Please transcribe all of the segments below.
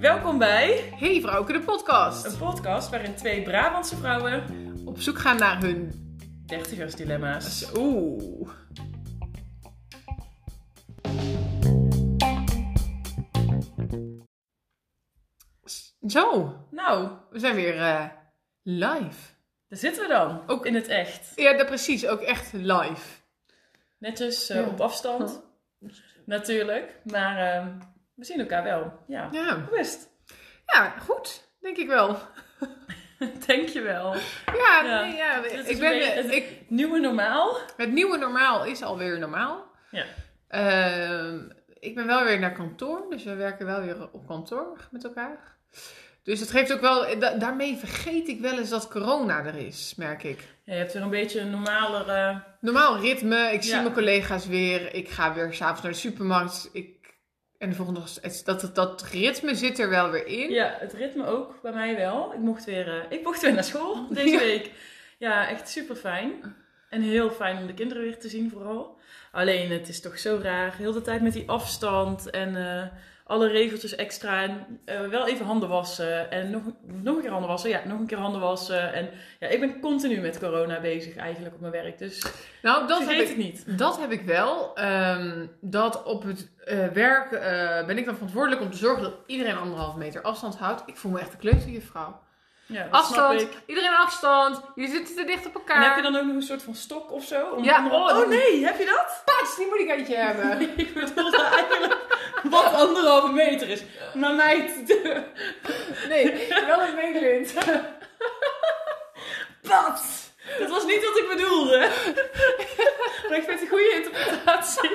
Welkom bij Hey Vrouwke, de podcast. een podcast waarin twee Brabantse vrouwen Op zoek gaan naar hun... dertigersdilemma's. Oeh. Zo, Nou, we zijn weer eh, live. daar zitten we dan. Ook- in het echt. Ja, dat precies, ook echt live. Netjes eh, Ja. op afstand. Natuurlijk. Maar ehm, we zien elkaar wel. Ja. Ja. Het? ja, goed, denk ik wel. Denk je wel. Ja, Ja. nee, ik ben, beetje het- ik, Nieuwe normaal. het nieuwe normaal is alweer normaal. Ja. Ehm, ik ben wel weer naar kantoor, dus we werken wel weer op kantoor met elkaar. Dus dat geeft ook wel, da- daarmee vergeet ik wel eens dat corona er is, merk ik. Ja, je hebt weer een beetje een normalere... Normaal ritme, ik zie mijn collega's weer, ik ga weer s'avonds naar de supermarkt. Ik, en de volgende dag, het- dat, dat, dat ritme zit er wel weer in. Ja, het ritme ook bij mij wel. Ik mocht weer, eh, ik mocht weer naar school deze Ja. week. Ja, echt super fijn. En heel fijn om de kinderen weer te zien vooral. Alleen het is toch zo raar. Heel de tijd met die afstand en eh, alle regeltjes extra. En eh, wel even handen wassen. En nog, nog een keer handen wassen. Ja, nog een keer handen wassen. En ja, ik ben continu met corona bezig eigenlijk op mijn werk. Dus Nou, dat heb, ik, het niet. dat heb ik wel. Ehm, dat op het eh, werk eh, ben ik dan verantwoordelijk om te zorgen dat iedereen anderhalve meter afstand houdt. Ik voel me echt een kleuterjuffrouw. Ja, Afstand, iedereen afstand. Jullie zitten te dicht op elkaar. En heb je dan ook nog een soort van stok of zo? Om Ja, oh, oh nee, heb je dat? Pats, die moet ik aan je hebben. Ik bedoelde eigenlijk wat anderhalve meter is. Maar meid, de... Nee, wel een meelint. wat? Dat was niet wat ik bedoelde. Maar ik vind het een goede interpretatie.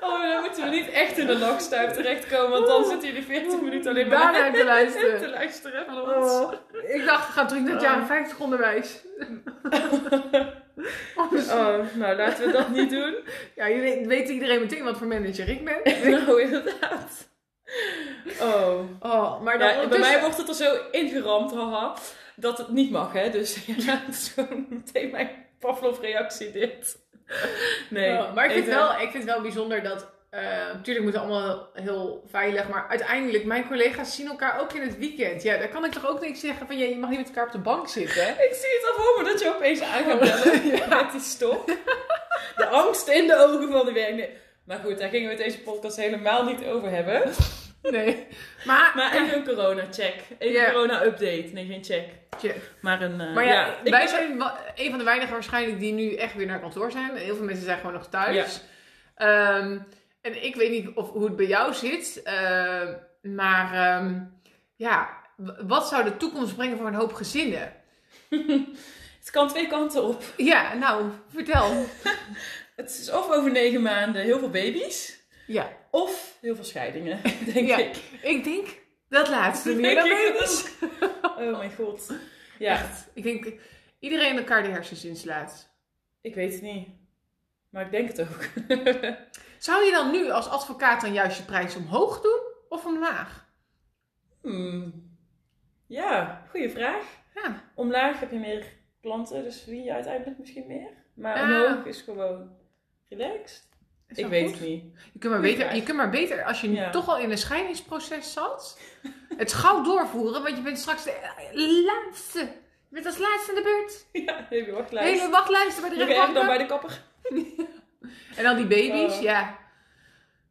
Oh, dan moeten we niet echt in de lokstuip terechtkomen, want dan zitten jullie 40 minuten alleen maar te luisteren. te luisteren van ons. Oh, ik dacht, we gaan terug naar het jaren 50 onderwijs. Oh, nou laten we dat niet doen. Ja, je weet, weet iedereen meteen wat voor manager ik ben. Nou, inderdaad. Oh. Oh, maar dan Ja, bij mij wordt het er zo ingeramd, haha, dat het niet mag, hè. Dus ja, het is gewoon meteen mijn Pavlov-reactie dit. Nee, Oh, maar ik vind, wel, ik vind het wel bijzonder dat... eh natuurlijk moeten we allemaal heel veilig, maar uiteindelijk, mijn collega's zien elkaar ook in het weekend. Ja, daar kan ik toch ook niks zeggen van, ja, je mag niet met elkaar op de bank zitten. Ik zie het al voor me dat je opeens aan gaat bellen met die stok. De angst in de ogen van de werknemer. Maar goed, daar gingen we deze podcast helemaal niet over hebben. Nee. Maar, Maar even een corona-check. Even Ja. een corona-update. Nee, geen check. Check. Maar een... eh, maar ja, wij ben- zijn een van de weinigen waarschijnlijk die nu echt weer naar kantoor zijn. Heel veel mensen zijn gewoon nog thuis. Ja. Ehm, en ik weet niet of, hoe het bij jou zit. ehm, maar ehm, ja, wat zou de toekomst brengen voor een hoop gezinnen? Het kan twee kanten op. Ja, nou, vertel. Het is of over negen maanden heel veel baby's. Ja, Of heel veel scheidingen, denk Ja. ik. ik denk dat laatste meer dan baby's. Oh mijn god. Ja, Echt. Ik denk iedereen elkaar de hersens inslaat. ik weet het niet. Maar ik denk het ook. Zou je dan nu als advocaat dan juist je prijs omhoog doen of omlaag? Hmm. Ja, goede vraag. Ja. Omlaag heb je meer klanten, dus wie uiteindelijk misschien meer. Maar omhoog is gewoon relaxed. Is Ik weet goed. het niet. Je kunt maar beter, je kunt maar beter als je Ja. toch al in een scheidingsproces zat, het gauw doorvoeren, want je bent straks de laatste. Je bent als laatste aan de beurt. Ja, even wachtlijst. Hele wachtlijsten bij de Nog erger dan rechtbank. bij de kapper. En dan die baby's, Oh. ja.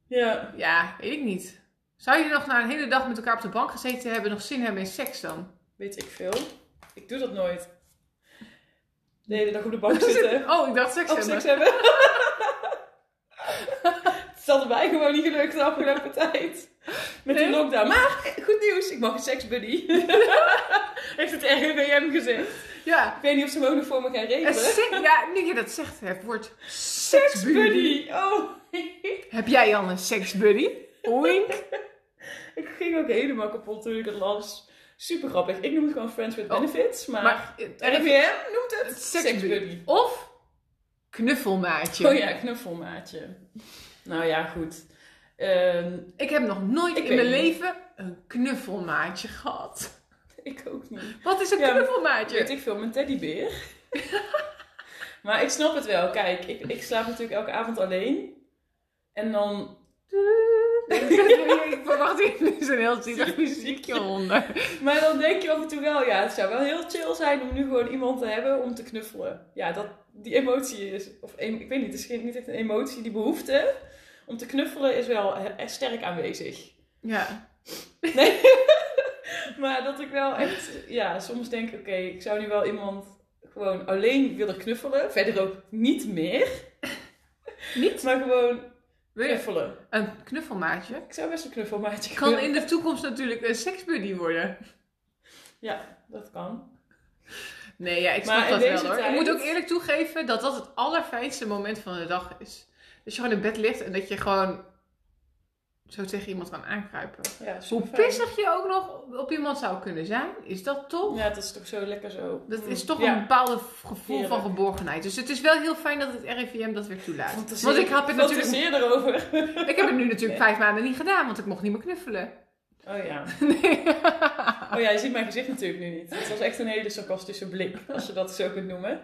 Ja. Ja, weet ik niet. Zou je nog na een hele dag met elkaar op de bank gezeten hebben, nog zin hebben in seks dan? Weet ik veel. Ik doe dat nooit. De hele dag op de bank zitten. Oh, ik dacht seks Of hebben. seks hebben. het is allebei gewoon niet gelukt de afgelopen tijd. Met die lockdown. Maar, goed nieuws. Ik mag een seksbuddy. Heeft het RIVM gezegd. Ja. Ik weet niet of ze voor me gaan regelen. sek- ja, nu je dat zegt, het woord seksbuddy. Seksbuddy. Oh. Heb jij al een seksbuddy? Oink. ik ging ook helemaal kapot toen ik het las. Super grappig. Ik noem het gewoon Friends with Oh. Benefits. Maar, Maar het RIVM noemt het seksbuddy. Of knuffelmaatje. Oh ja, knuffelmaatje. Nou ja, goed. Ehm, Ik heb nog nooit in mijn niet. leven een knuffelmaatje gehad. ik ook niet. Wat is een Ja, knuffelmaatje? Weet ik veel, mijn teddybeer. Maar ik snap het wel. Kijk, ik, ik slaap natuurlijk elke avond alleen. En dan... ik verwacht hier nu zo'n heel zielig muziekje onder. Maar dan denk je af en toe wel, ja, het zou wel heel chill zijn om nu gewoon iemand te hebben om te knuffelen. Ja, dat, die emotie is, of ik weet niet, het is niet echt een emotie, die behoefte om te knuffelen is wel sterk aanwezig. Ja. Nee. maar dat ik wel echt, ja, soms denk, oké, ik zou nu wel iemand gewoon alleen willen knuffelen. Verder ook niet meer. Niet? Maar gewoon Wil knuffelen. een knuffelmaatje? Ik zou best een knuffelmaatje Kan kunnen. in de toekomst natuurlijk een seksbuddy worden. Ja, dat kan. Nee, ja, ik snap dat wel hoor. Ik moet ook eerlijk toegeven dat dat het allerfijnste moment van de dag is. Dat je gewoon in bed ligt en dat je gewoon zo tegen iemand kan aankruipen. Ja, Hoe pissig je ook nog op iemand zou kunnen zijn, is dat toch? Ja, dat is toch zo lekker zo. Dat is toch Ja. een bepaalde gevoel van geborgenheid. Dus het is wel heel fijn dat het RIVM dat weer toelaat. Want ik heb het natuurlijk, erover. ik heb het nu natuurlijk vijf maanden niet gedaan, want ik mocht niet meer knuffelen. Oh ja. Nee. Oh ja, je ziet mijn gezicht natuurlijk nu niet. Het was echt een hele sarcastische blik, als je dat zo kunt noemen.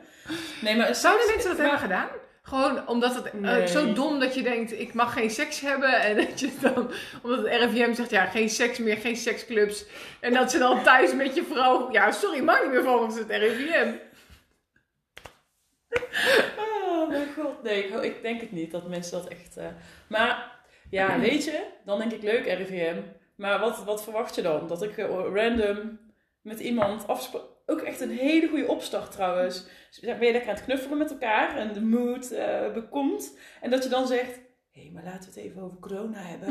Nee, maar... Zouden mensen dat maar- hebben gedaan? Gewoon omdat het eh, zo dom dat je denkt, ik mag geen seks hebben. En dat je dan, omdat het RIVM zegt, ja, geen seks meer, geen seksclubs. En dat ze dan thuis met je vrouw, ja, sorry, mag niet meer volgens het RIVM. Oh mijn god. Nee, ik, ik denk het niet dat mensen dat echt... eh, Maar ja, weet je, dan denk ik leuk RIVM. Maar wat, wat verwacht je dan? Dat ik eh, random met iemand afspraak... Ook echt een hele goede opstart trouwens. Ben je lekker aan het knuffelen met elkaar en de mood eh, bekomt. En dat je dan zegt... Hé, maar laten we het even over corona hebben.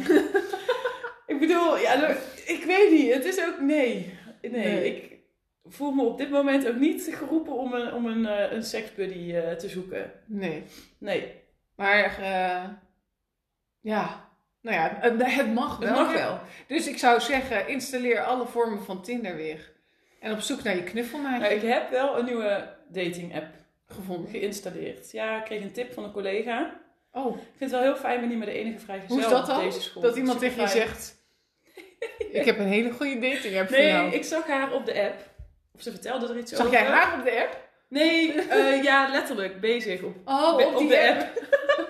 ik bedoel, ja, nou, ik weet niet. Het is ook... Nee. Nee, Nee. ik voel me op dit moment ook niet geroepen om een, om een, eh, een seksbuddy eh, te zoeken. Nee. Nee. Maar, ja, nou ja, het, het mag Het wel. mag wel. Dus ik zou zeggen, installeer alle vormen van Tinder weer. En op zoek naar je knuffelmaatje Maar ik heb wel een nieuwe dating app gevonden. geïnstalleerd. Ja, ik kreeg een tip van een collega. Oh, Ik vind het wel heel fijn, ben niet meer de enige vrijgezel hoe is dat op dan? deze school. Dat iemand tegen je zegt, ik heb een hele goede dating app voor Nee, jou. ik zag haar op de app. Of ze vertelde er iets Zag over. jij haar op de app? Nee, eh, ja, letterlijk bezig op, Oh, op, de app. app.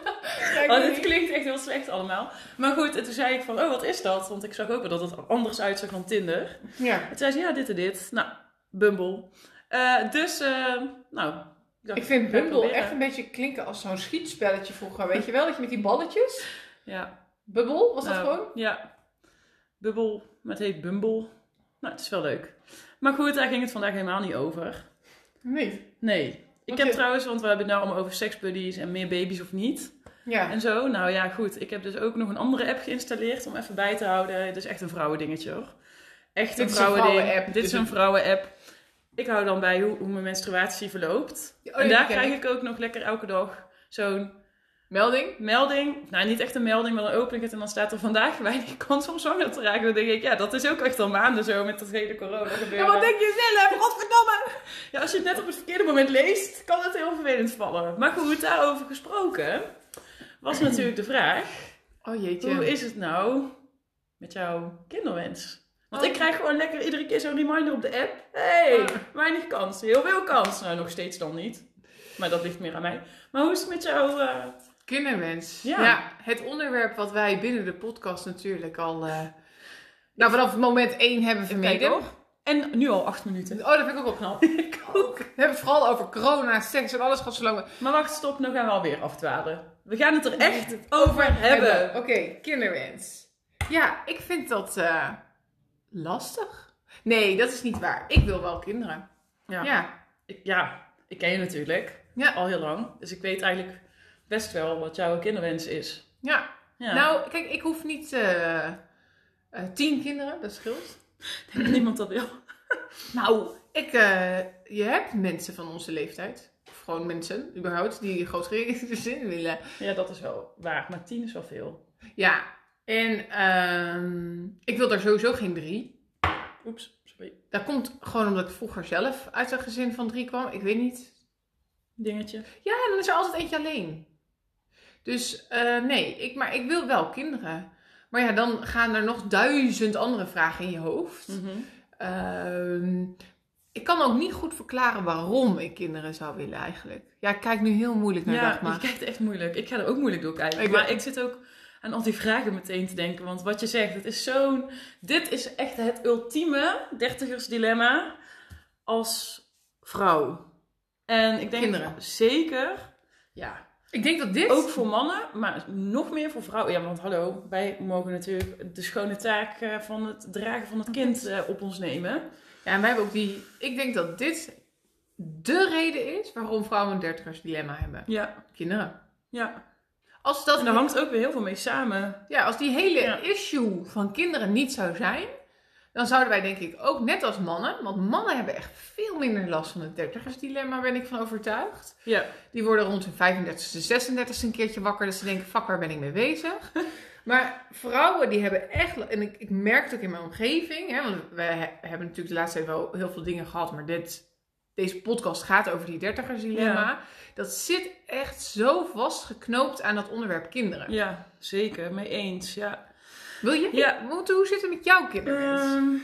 Kijk, Oh, dit klinkt echt heel slecht allemaal. Maar goed, en toen zei ik van, oh, wat is dat? Want ik zag ook wel dat het er anders uitzag dan Tinder. Ja. En toen zei ze, ja, dit en dit. Nou, Bumble. Eh, dus, eh, nou... dacht, Ik vind Bumble proberen. echt een beetje klinken als zo'n schietspelletje vroeger. Weet je wel, dat je met die balletjes... Ja. Bubble, was dat Nou, gewoon? Ja. Bubble, maar het heet Bumble. Nou, het is wel leuk. Maar goed, daar ging het vandaag helemaal niet over. Nee. Nee. Ik Want heb je- trouwens, want we hebben het nou allemaal over seksbuddies en meer baby's of niet. Ja. En zo. Nou ja, goed. Ik heb dus ook nog een andere app geïnstalleerd om even bij te houden. Het is echt een vrouwendingetje hoor. Echt een vrouwen-app, Dit is een vrouwen-app. Ik hou dan bij hoe, hoe mijn menstruatie verloopt. Oh, en daar krijg ik. ik ook nog lekker elke dag zo'n Melding? melding. Nou, niet echt een melding, maar dan open ik het en dan staat er vandaag weinig kans om zwanger te raken. Dan denk ik, ja, dat is ook echt al maanden zo met dat hele corona gebeuren. Ja, wat denk je zelf? Godverdomme! Ja, als je het net op het verkeerde moment leest, kan het heel vervelend vallen. Maar goed, daarover gesproken was natuurlijk de vraag: Oh jeetje. hoe is het nou met jouw kinderwens? Want Oh. ik krijg gewoon lekker iedere keer zo'n reminder op de app. hey, Ah. weinig kans, heel veel kans. Nou, nog steeds dan niet. Maar dat ligt meer aan mij. Maar hoe is het met jou? eh, Kinderwens. Ja. Ja. het onderwerp wat wij binnen de podcast natuurlijk al... eh, nou, vanaf moment 1 hebben vermeden. En nu al acht minuten. Oh, dat vind ik ook wel knap. Ik ook. We hebben het vooral over corona, seks en alles gaat zo lang. Maar wacht, stop, nu gaan we alweer afdwalen. We gaan het er echt over hebben. Oké, kinderwens. Ja, ik vind dat eh, lastig. Nee, dat is niet waar. Ik wil wel kinderen. Ja. Ja. Ik, ja, ik ken je natuurlijk Ja. al heel lang. Dus ik weet eigenlijk best wel wat jouw kinderwens is. Ja. Ja. Nou, kijk, ik hoef niet eh, eh, tien kinderen, dat scheelt. ik denk dat niemand dat wil. Nou, ik, je hebt mensen van onze leeftijd. Gewoon mensen, überhaupt, die groot gezin willen. Ja, dat is wel waar. Maar tien is wel veel. Ja, en ehm, ik wil daar sowieso geen drie. Oeps, sorry. Dat komt gewoon omdat ik vroeger zelf uit een gezin van drie kwam. Ik weet niet. Dingetje. Ja, dan is er altijd eentje alleen. Dus eh, nee, ik, maar ik wil wel kinderen. Maar ja, dan gaan er nog duizend andere vragen in je hoofd. Mhm. Ehm, ik kan ook niet goed verklaren waarom ik kinderen zou willen eigenlijk. Ja, ik kijk nu heel moeilijk naar Ja, Dagmar. je kijkt echt moeilijk. Ik ga er ook moeilijk door kijken. Ik maar ben- ik zit ook aan al die vragen meteen te denken. Want wat je zegt, het is zo'n... Dit is echt het ultieme dertigersdilemma als vrouw. En ik denk Kinderen. zeker... Ja, Ik denk dat dit... ook voor mannen, maar nog meer voor vrouwen. Ja, want hallo, wij mogen natuurlijk de schone taak eh, van het dragen van het kind eh, op ons nemen. Ja, en wij hebben ook die... Ik denk dat dit de reden is waarom vrouwen een dertigers dilemma hebben. Ja, Kinderen. ja. Als dat En daar hangt ook weer heel veel mee samen. Ja, als die hele Ja. issue van kinderen niet zou zijn, dan zouden wij denk ik ook net als mannen, want mannen hebben echt veel minder last van het dertigersdilemma, ben ik van overtuigd. Ja, Die worden rond hun 35ste, 36ste een keertje wakker, dat ze denken, fuck, waar ben ik mee bezig? Maar vrouwen die hebben echt, en ik, ik merk het ook in mijn omgeving, hè, want we he- hebben natuurlijk de laatste tijd wel heel veel dingen gehad, maar dit, deze podcast gaat over die dertigersdilemma. Dat zit echt zo vastgeknoopt aan dat onderwerp kinderen. ja, zeker. Mee eens, ja. Wil je? Ja. Moet, hoe zit het met jouw kinderwens? Ehm,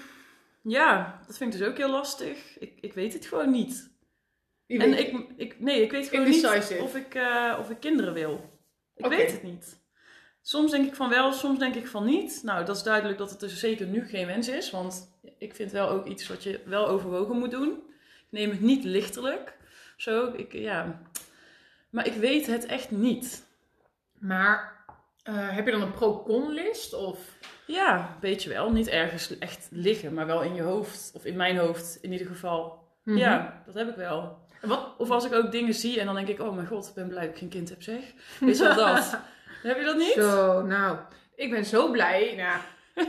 ja, dat vind ik dus ook heel lastig. Ik, ik weet het gewoon niet. En ik, ik, nee, ik weet gewoon niet of ik, eh, of ik kinderen wil. Ik weet het niet. Soms denk ik van wel, soms denk ik van niet. Nou, dat is duidelijk dat het dus zeker nu geen wens is. Want ik vind wel ook iets wat je wel overwogen moet doen. Ik neem het niet lichtelijk. Zo, ik, ja. Maar ik weet het echt niet. Maar eh, heb je dan een pro-con-list? Of... Ja, weet je wel. Niet ergens echt liggen, maar wel in je hoofd. Of in mijn hoofd in ieder geval. Mhm. Ja, dat heb ik wel. Wat? Of als ik ook dingen zie en dan denk ik, oh mijn god, ik ben blij dat ik geen kind heb, zeg. Weet je wel dat? heb je dat niet? Zo, nou. Ik ben zo blij. Nou,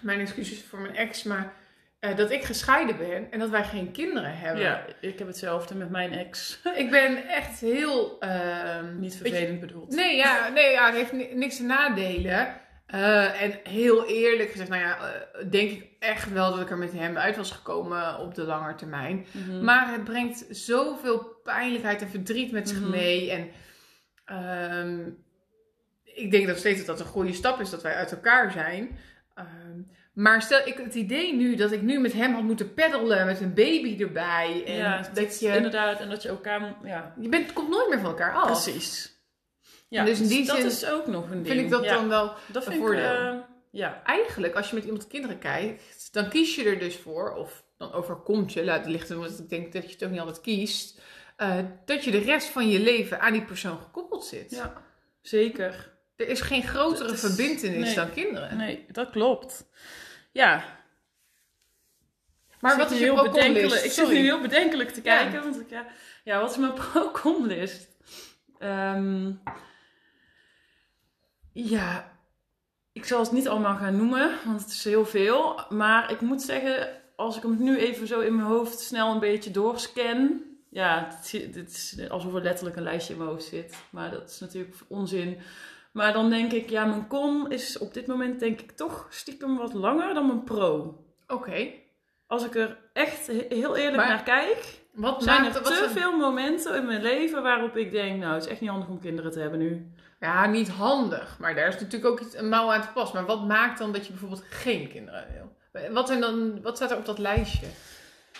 mijn excuses voor mijn ex, maar eh, dat ik gescheiden ben en dat wij geen kinderen hebben. Ja, ik heb hetzelfde met mijn ex. Ik ben echt heel... ehm, Niet je- vervelend bedoeld. Nee, ja, nee, ja, het heeft ni- niks te nadelen. Eh, en heel eerlijk gezegd, nou ja, eh, denk ik echt wel dat ik er met hem uit was gekomen op de lange termijn. Mhm. Maar het brengt zoveel pijnlijkheid en verdriet met zich Mhm. mee. En ehm, ik denk nog steeds dat dat een goede stap is dat wij uit elkaar zijn. Ehm, maar stel ik het idee nu dat ik nu met hem had moeten peddelen met een baby erbij. En ja, dat dat je. inderdaad. En dat je elkaar... Ja, Je bent, komt nooit meer van elkaar af. precies. Ja, Dus in die dat zin is ook nog een ding. Vind ik dat ja, dan wel. dat een vind voordeel. Ik, eh, ja, Eigenlijk, als je met iemand kinderen kijkt, dan kies je er dus voor, of dan overkomt je, laat licht, want ik denk dat je het ook niet altijd kiest, eh, dat je de rest van je leven aan die persoon gekoppeld zit. ja, zeker. Er is geen grotere is- verbindenis nee. dan kinderen. Nee, dat klopt. Ja, Maar Ik wat is je heel pro-con bedenkelijk. list? Ik zit nu heel bedenkelijk te Ja. kijken. Want ik, ja, ja, wat is mijn pro-con list? Ehm, ja, ik zal het niet allemaal gaan noemen, want het is heel veel. Maar ik moet zeggen, als ik hem nu even zo in mijn hoofd snel een beetje doorscan. Ja, dit is alsof er letterlijk een lijstje in mijn hoofd zit. Maar dat is natuurlijk onzin. Maar dan denk ik, ja, mijn con is op dit moment denk ik toch stiekem wat langer dan mijn pro. Oké. Als ik er echt he- heel eerlijk Maar naar kijk, Wat zijn maakt er te is- veel momenten in mijn leven waarop ik denk, nou, het is echt niet handig om kinderen te hebben nu. Ja, niet handig. Maar daar is natuurlijk ook iets, een mouw aan te pas. Maar wat maakt dan dat je bijvoorbeeld geen kinderen wil? Wat, zijn dan, wat staat er op dat lijstje?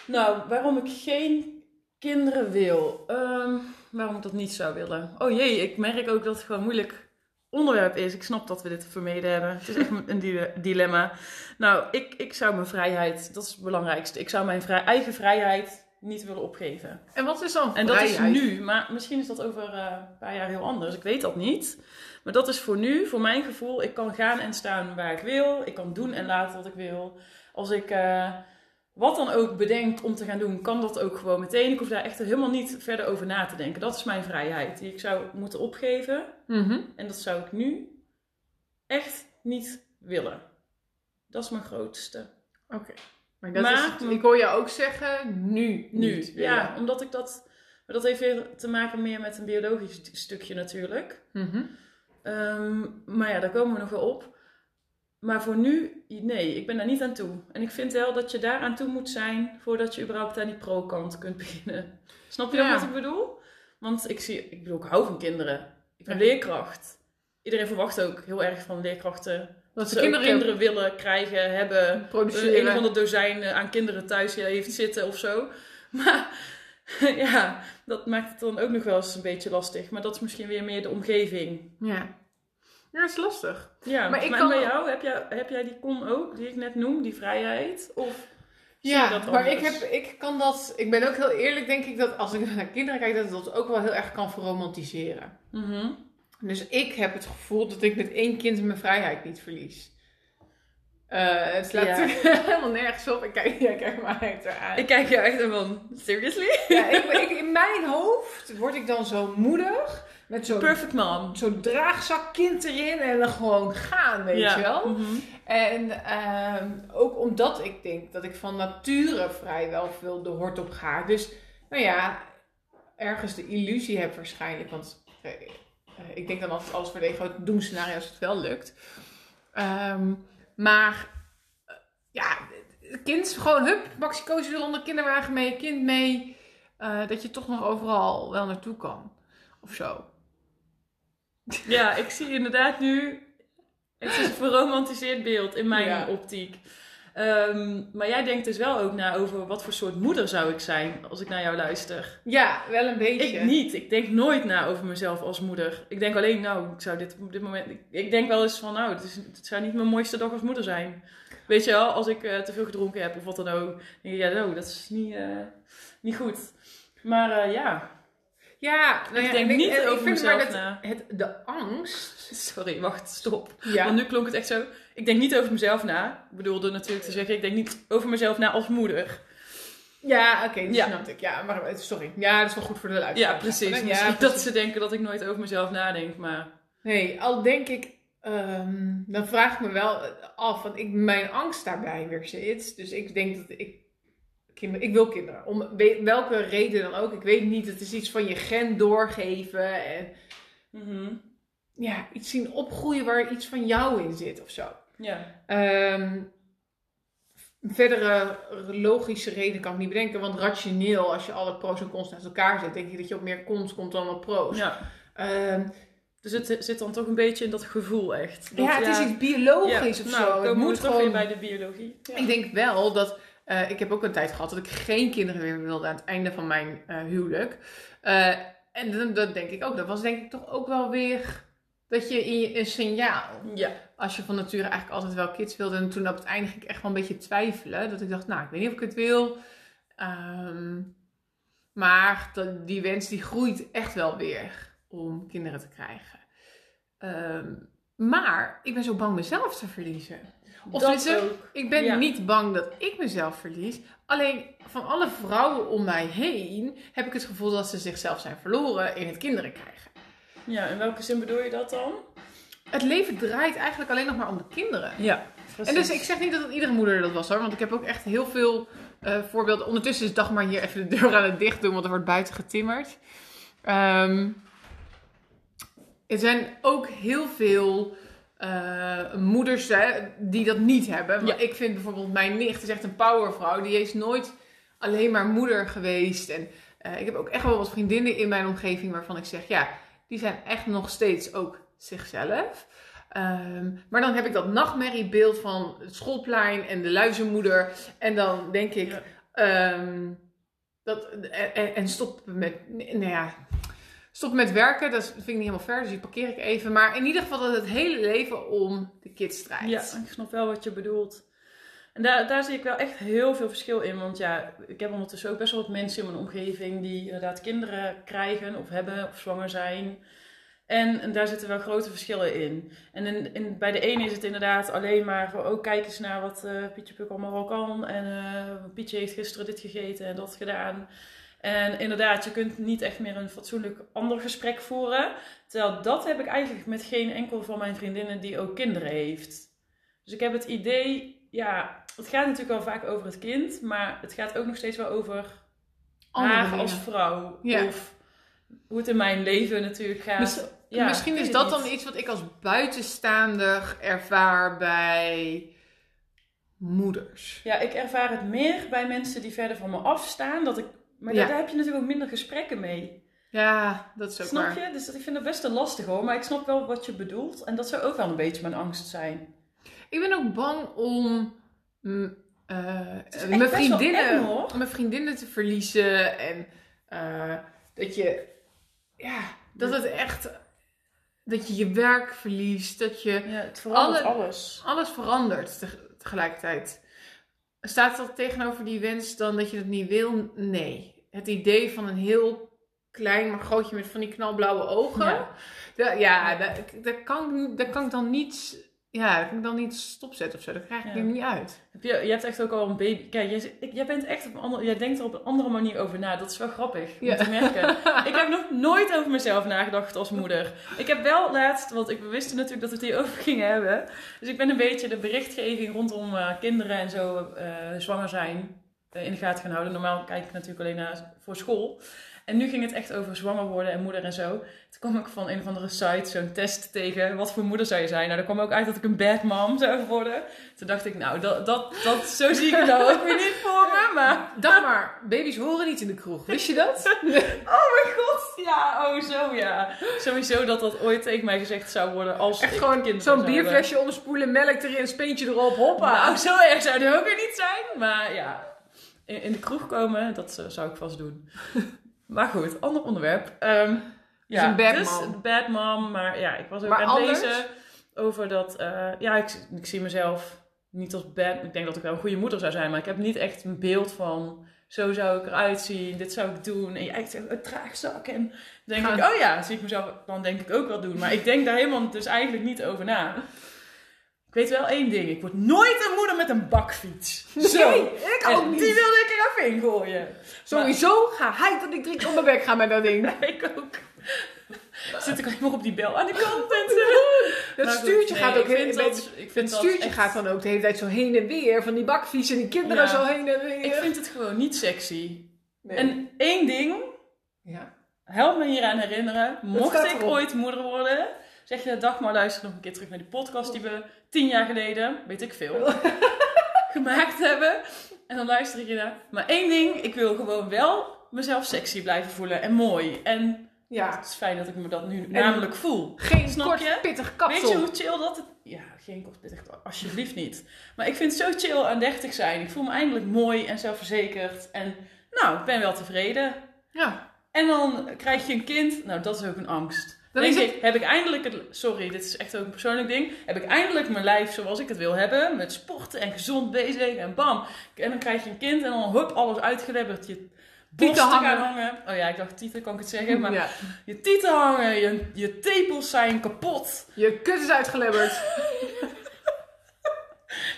Nou, waarom ik geen kinderen wil. Ehm, waarom ik dat niet zou willen. Oh jee, ik merk ook dat het gewoon moeilijk onderwerp is. Ik snap dat we dit vermeden hebben. Het is echt een dile- dilemma. Nou, ik, ik zou mijn vrijheid, dat is het belangrijkste. Ik zou mijn vrij- eigen vrijheid niet willen opgeven. En wat is dan En dat is nu, maar misschien is dat over eh, een paar jaar heel anders. Ik weet dat niet. Maar dat is voor nu, voor mijn gevoel. Ik kan gaan en staan waar ik wil. Ik kan doen en laten wat ik wil. Als ik eh, wat dan ook bedenk om te gaan doen, kan dat ook gewoon meteen. Ik hoef daar echt helemaal niet verder over na te denken. Dat is mijn vrijheid die ik zou moeten opgeven. Mhm. En dat zou ik nu echt niet willen. Dat is mijn grootste. Oké. Maar, dat Maar- is het- ik hoor je ook zeggen, nu Nu, niet ja, omdat ik dat. Maar dat heeft weer te maken meer met een biologisch stukje natuurlijk. Mhm. Ehm, maar ja, daar komen we nog wel op. Maar voor nu, nee, ik ben daar niet aan toe. En ik vind wel dat je daar aan toe moet zijn voordat je überhaupt aan die pro-kant kunt beginnen. Snap je dan wat ik bedoel? Want ik zie, ik bedoel, ik hou van kinderen. Ik ben Ja. leerkracht. Iedereen verwacht ook heel erg van leerkrachten Dat ze kinderen, kinderen willen krijgen, hebben, een produceren. een of ander dozijn eh, aan kinderen thuis heeft zitten of zo. Maar ja, dat maakt het dan ook nog wel eens een beetje lastig. Maar dat is misschien weer meer de omgeving. Ja. Ja, dat is lastig. Ja, Maar ik kan- bij jou, heb jij, heb jij die kon ook, die ik net noem, die vrijheid? Of zie je Ja, dat maar ik, heb, ik kan dat... Ik ben ook heel eerlijk, denk ik, dat als ik naar kinderen kijk, dat ik dat ook wel heel erg kan verromantiseren. Mhm. Dus ik heb het gevoel dat ik met één kind mijn vrijheid niet verlies. Eh, het slaat Ja. natuurlijk helemaal nergens op. Ik kijk, jij kijkt mij echt aan. Ik kijk jou echt van, seriously? ja, ik, ik- in mijn hoofd word ik dan zo moedig. Met zo'n Perfect mom. zo'n draagzakkind erin en dan gewoon gaan, weet ja. je wel. Mhm. En ehm, ook omdat ik denk dat ik van nature vrijwel veel de hort op ga. Dus, nou ja, ergens de illusie heb waarschijnlijk. Want eh, ik denk dan altijd alles voor de ego doemscenario als het wel lukt. Ehm, maar, eh, ja, kind gewoon, hup, Maxi Koos wil onder kinderwagen mee, kind mee. eh, dat je toch nog overal wel naartoe kan. Of zo. Ja, ik zie inderdaad nu. Het is een verromantiseerd beeld in mijn Ja. optiek. Ehm, maar jij denkt dus wel ook na over wat voor soort moeder zou ik zijn als ik naar jou luister. Ja, wel een beetje. Ik niet. Ik denk nooit na over mezelf als moeder. Ik denk alleen, nou, ik zou dit op dit moment. Ik, ik denk wel eens van, nou, het, is, het zou niet mijn mooiste dag als moeder zijn. Weet je wel, als ik eh, te veel gedronken heb of wat dan ook. denk ik, ja, nou, dat is niet, eh, niet goed. Maar eh, ja, Ja, nou Ik denk en niet en over vind maar mezelf dat na. Het, de angst. sorry, wacht, stop. Ja. Want nu klonk het echt zo. Ik denk niet over mezelf na. Ik bedoelde natuurlijk te zeggen, ik denk niet over mezelf na als moeder. Ja, oké, dat Ja. snap ik. Ja, maar eh, sorry. Ja, dat is wel goed voor de luisteraar. Ja, precies. Ja, Misschien precies. dat ze denken dat ik nooit over mezelf nadenk, maar... Nee, al denk ik, ehm, dan vraag ik me wel af, want ik, mijn angst daarbij weer zit. Dus ik denk dat ik, ik wil kinderen. Om we- welke reden dan ook. Ik weet niet, het is iets van je gen doorgeven en Mhm. ja, iets zien opgroeien waar iets van jou in zit of zo. Ja. Ehm verdere logische reden kan ik niet bedenken, want rationeel, als je alle pro's en cons naast elkaar zet, denk je dat je op meer cons komt dan op pro's. ja. Ehm, Dus het zit dan toch een beetje in dat gevoel echt. Dat- ja, het is iets biologisch ja, of nou, zo. Het komen moet gewoon... bij de biologie. Ja. Ik denk wel dat. Eh, ik heb ook een tijd gehad dat ik geen kinderen meer wilde aan het einde van mijn eh, huwelijk. Eh, en dan, dat denk ik ook. Dat was denk ik toch ook wel weer. Dat je in je, een signaal. Ja. Als je van nature eigenlijk altijd wel kids wilde. En toen op het einde ging ik echt wel een beetje twijfelen. Dat ik dacht, nou, ik weet niet of ik het wil. Ehm, maar dat, die wens die groeit echt wel weer om kinderen te krijgen. Ehm, maar ik ben zo bang mezelf te verliezen. Of dat ook. ik ben Ja. niet bang dat ik mezelf verlies. Alleen van alle vrouwen om mij heen heb ik het gevoel dat ze zichzelf zijn verloren in het kinderen krijgen. Ja, in welke zin bedoel je dat dan? Het leven draait eigenlijk alleen nog maar om de kinderen. Ja, En dus ik zeg niet dat het iedere moeder dat was hoor, want ik heb ook echt heel veel eh, voorbeelden. Ondertussen is Dagmar hier even de deur aan het dicht doen, want er wordt buiten getimmerd. Ehm, er zijn ook heel veel eh, moeders hè, die dat niet hebben. Want Ja. ik vind bijvoorbeeld mijn nicht is echt een powervrouw. Die is nooit alleen maar moeder geweest. En eh, ik heb ook echt wel wat vriendinnen in mijn omgeving waarvan ik zeg, ja, die zijn echt nog steeds ook zichzelf. Ehm, maar dan heb ik dat nachtmerriebeeld van het schoolplein en de luizenmoeder. En dan denk ik, Ja. ehm, dat, en, en stop met, nou ja, stop met werken. Dat vind ik niet helemaal fair, dus die parkeer ik even. Maar in ieder geval dat het hele leven om de kids draait. Ja, ik snap wel wat je bedoelt. En daar, daar zie ik wel echt heel veel verschil in. Want ja, ik heb ondertussen ook best wel wat mensen in mijn omgeving die inderdaad kinderen krijgen of hebben of zwanger zijn. En, daar zitten wel grote verschillen in. En in, bij de ene is het inderdaad alleen maar van, oh kijk eens naar wat eh, Pietje Puk allemaal wel kan. En eh, Pietje heeft gisteren dit gegeten en dat gedaan. En inderdaad, je kunt niet echt meer een fatsoenlijk ander gesprek voeren. Terwijl dat heb ik eigenlijk met geen enkel van mijn vriendinnen die ook kinderen heeft. Dus ik heb het idee, ja, het gaat natuurlijk wel vaak over het kind, maar het gaat ook nog steeds wel over Andere haar dingen. als vrouw. Ja. Of hoe het in mijn leven natuurlijk gaat. Ja, Misschien is dat dan iets wat ik als buitenstaander ervaar bij moeders. Ja, ik ervaar het meer bij mensen die verder van me afstaan. Dat ik, maar Ja. daar, daar heb je natuurlijk ook minder gesprekken mee. Ja, dat is ook Snap waar. je? Dus ik vind het best wel lastig hoor. Maar ik snap wel wat je bedoelt. En dat zou ook wel een beetje mijn angst zijn. Ik ben ook bang om mm, eh, mijn, vriendinnen, eng, mijn vriendinnen te verliezen. En eh, dat je, ja, dat het echt, dat je je werk verliest. Dat je Ja, het verandert Alle- alles. alles verandert te- tegelijkertijd. Staat dat tegenover die wens dan dat je het niet wil? Nee. Het idee van een heel klein maar grootje met van die knalblauwe ogen. Ja. Ja, kan, daar kan ik dan niet, ja, daar kan ik dan niet stopzetten of zo. Dat krijg ik Ja. er niet uit. Heb je, je hebt echt ook al een baby. Kijk, jij, jij bent echt op een andere. Jij denkt er op een andere manier over na. Dat is wel grappig om Ja. te merken. ik heb nog nooit over mezelf nagedacht als moeder. Ik heb wel laatst, want ik we wisten natuurlijk dat we het hierover gingen hebben. Dus ik ben een beetje de berichtgeving rondom eh, kinderen en zo eh, zwanger zijn in de gaten gaan houden. Normaal kijk ik natuurlijk alleen naar voor school. En nu ging het echt over zwanger worden en moeder en zo. Toen kwam ik van een of andere site zo'n test tegen. Wat voor moeder zou je zijn? Nou, daar kwam ook uit dat ik een bad mom zou worden. Toen dacht ik, nou, dat, dat, dat, zo zie ik het nou ook weer niet voor me. Maar, Dag maar, baby's horen niet in de kroeg. Wist je dat? oh mijn god, ja, oh zo ja. Sowieso dat dat ooit tegen mij gezegd zou worden als Echt gewoon zo'n bierflesje omspoelen, melk erin, een speentje erop, hoppa. Nou, zo erg zou het ook weer niet zijn. Maar ja, in, in de kroeg komen, dat eh, zou ik vast doen. Maar goed, ander onderwerp. Ehm, ja, een bad dus mom. bad mom. Maar ja, ik was ook Maar aan het lezen over dat... eh, ja, ik, ik zie mezelf niet als bad... Ik denk dat ik wel een goede moeder zou zijn. Maar ik heb niet echt een beeld van... Zo zou ik eruit zien. Dit zou ik doen. En jij echt een traagzak. En dan denk Gaan- ik, oh ja, zie ik mezelf dan denk ik ook wel doen. Maar ik denk daar helemaal dus eigenlijk niet over na. Weet wel één ding. Ik word nooit een moeder met een bakfiets. Zo. Nee, ik En ook die niet. wilde ik er even ingooien. Sowieso ga hij dat ik drie keer op mijn bek ga met dat ding. Maar ik ook. Zit ik alleen maar op die bel aan de kant. En. Dat Maar stuurtje nee, gaat ook dat, ik Het vind dat stuurtje echt- gaat dan ook de hele tijd zo heen en weer. Van die bakfiets en die kinderen Ja. zo heen en weer. Ik vind het gewoon niet sexy. Nee. En één ding, ja. help me hieraan herinneren. Mocht ik ooit moeder worden, zeg je dag maar luister nog een keer terug naar die podcast die we tien jaar geleden, weet ik veel, gemaakt hebben. En dan luister ik je naar. Maar één ding, ik wil gewoon wel mezelf sexy blijven voelen en mooi. En ja. het is fijn dat ik me dat nu namelijk voel. Geen Snap kort je? pittig Weet kapsel. je hoe chill dat het... Ja, geen kortpittig, alsjeblieft niet. Maar ik vind het zo chill aan 30 zijn. Ik voel me eindelijk mooi en zelfverzekerd. En nou, ik ben wel tevreden. Ja. En dan krijg je een kind. Nou, dat is ook een angst. Dan Dan denk ik, heb ik eindelijk het... Sorry, dit is echt ook een persoonlijk ding. Heb ik eindelijk mijn lijf zoals ik het wil hebben. Met sporten en gezond bezig en bam. En dan krijg je een kind en dan hup, alles uitgelebberd. Je borsten hangen. gaan hangen. Oh ja, ik dacht tieten kan ik het zeggen. Maar ja. je tieten hangen, je, je tepels zijn kapot. Je kut is uitgelebberd.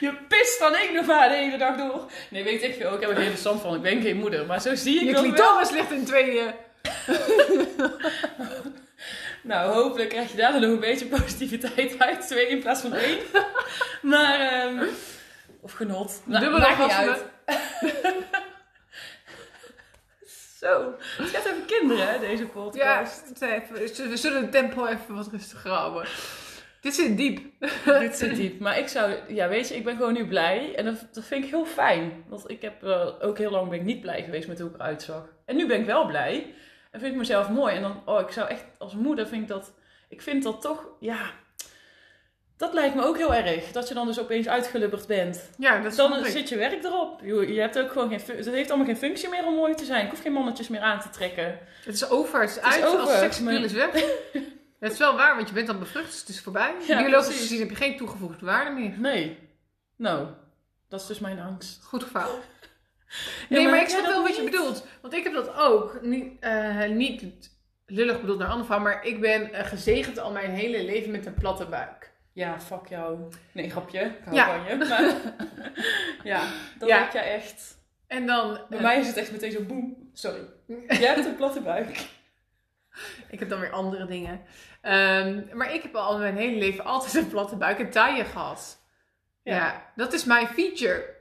Je pist van één of haar de hele dag door. Nee, weet ik veel. Ik heb er geen verstand van. Ik ben geen moeder. Maar zo zie ik Je dat wel. clitoris ligt in tweeën. Nou, hopelijk krijg je daar dan nog een beetje positiviteit uit. Twee in plaats van één. Maar, ehm, of genot. Nou, Dubbele maakt niet orgasme. uit. Zo. Het gaat over kinderen, hè, deze Ja, podcast. even- we zullen het tempo even wat rustiger houden. Dit zit diep. Dit zit diep. Maar ik zou, ja, weet je, ik ben gewoon nu blij. En dat, dat vind ik heel fijn. Want ik heb eh, ook heel lang ben ik niet blij geweest met hoe ik eruit zag. En nu ben ik wel blij. En vind ik mezelf mooi. En dan, oh, ik zou echt, als moeder vind ik dat, ik vind dat toch, ja, dat lijkt me ook heel erg. Dat je dan dus opeens uitgelubberd bent. Ja, dat is Dan zit je werk erop. Je, je hebt ook gewoon geen, het heeft allemaal geen functie meer om mooi te zijn. Ik hoef geen mannetjes meer aan te trekken. Het is over, het is is uit, over, als maar- is weg. Het is wel waar, want je bent dan bevrucht, dus het is voorbij. Ja, Biologisch gezien heb je geen toegevoegde waarde meer. Nee. Nou, dat is dus mijn angst. Goed verhaal. Nee, maar, maar ik snap wel wat je bedoelt. Want ik heb dat ook. Niet, eh, niet lullig bedoeld naar een ander verhaal, maar ik ben eh, gezegend al mijn hele leven met een platte buik. Ja, fuck jou. Nee, grapje. Ik hou Ja. van je. Maar ja, dat Ja. heb jij echt. En dan... Bij eh, mij is het echt meteen zo boem. Sorry. Jij hebt een platte buik. Ik heb dan weer andere dingen. Ehm, maar ik heb al mijn hele leven altijd een platte buik en taille gehad. Ja. Ja. dat is mijn feature.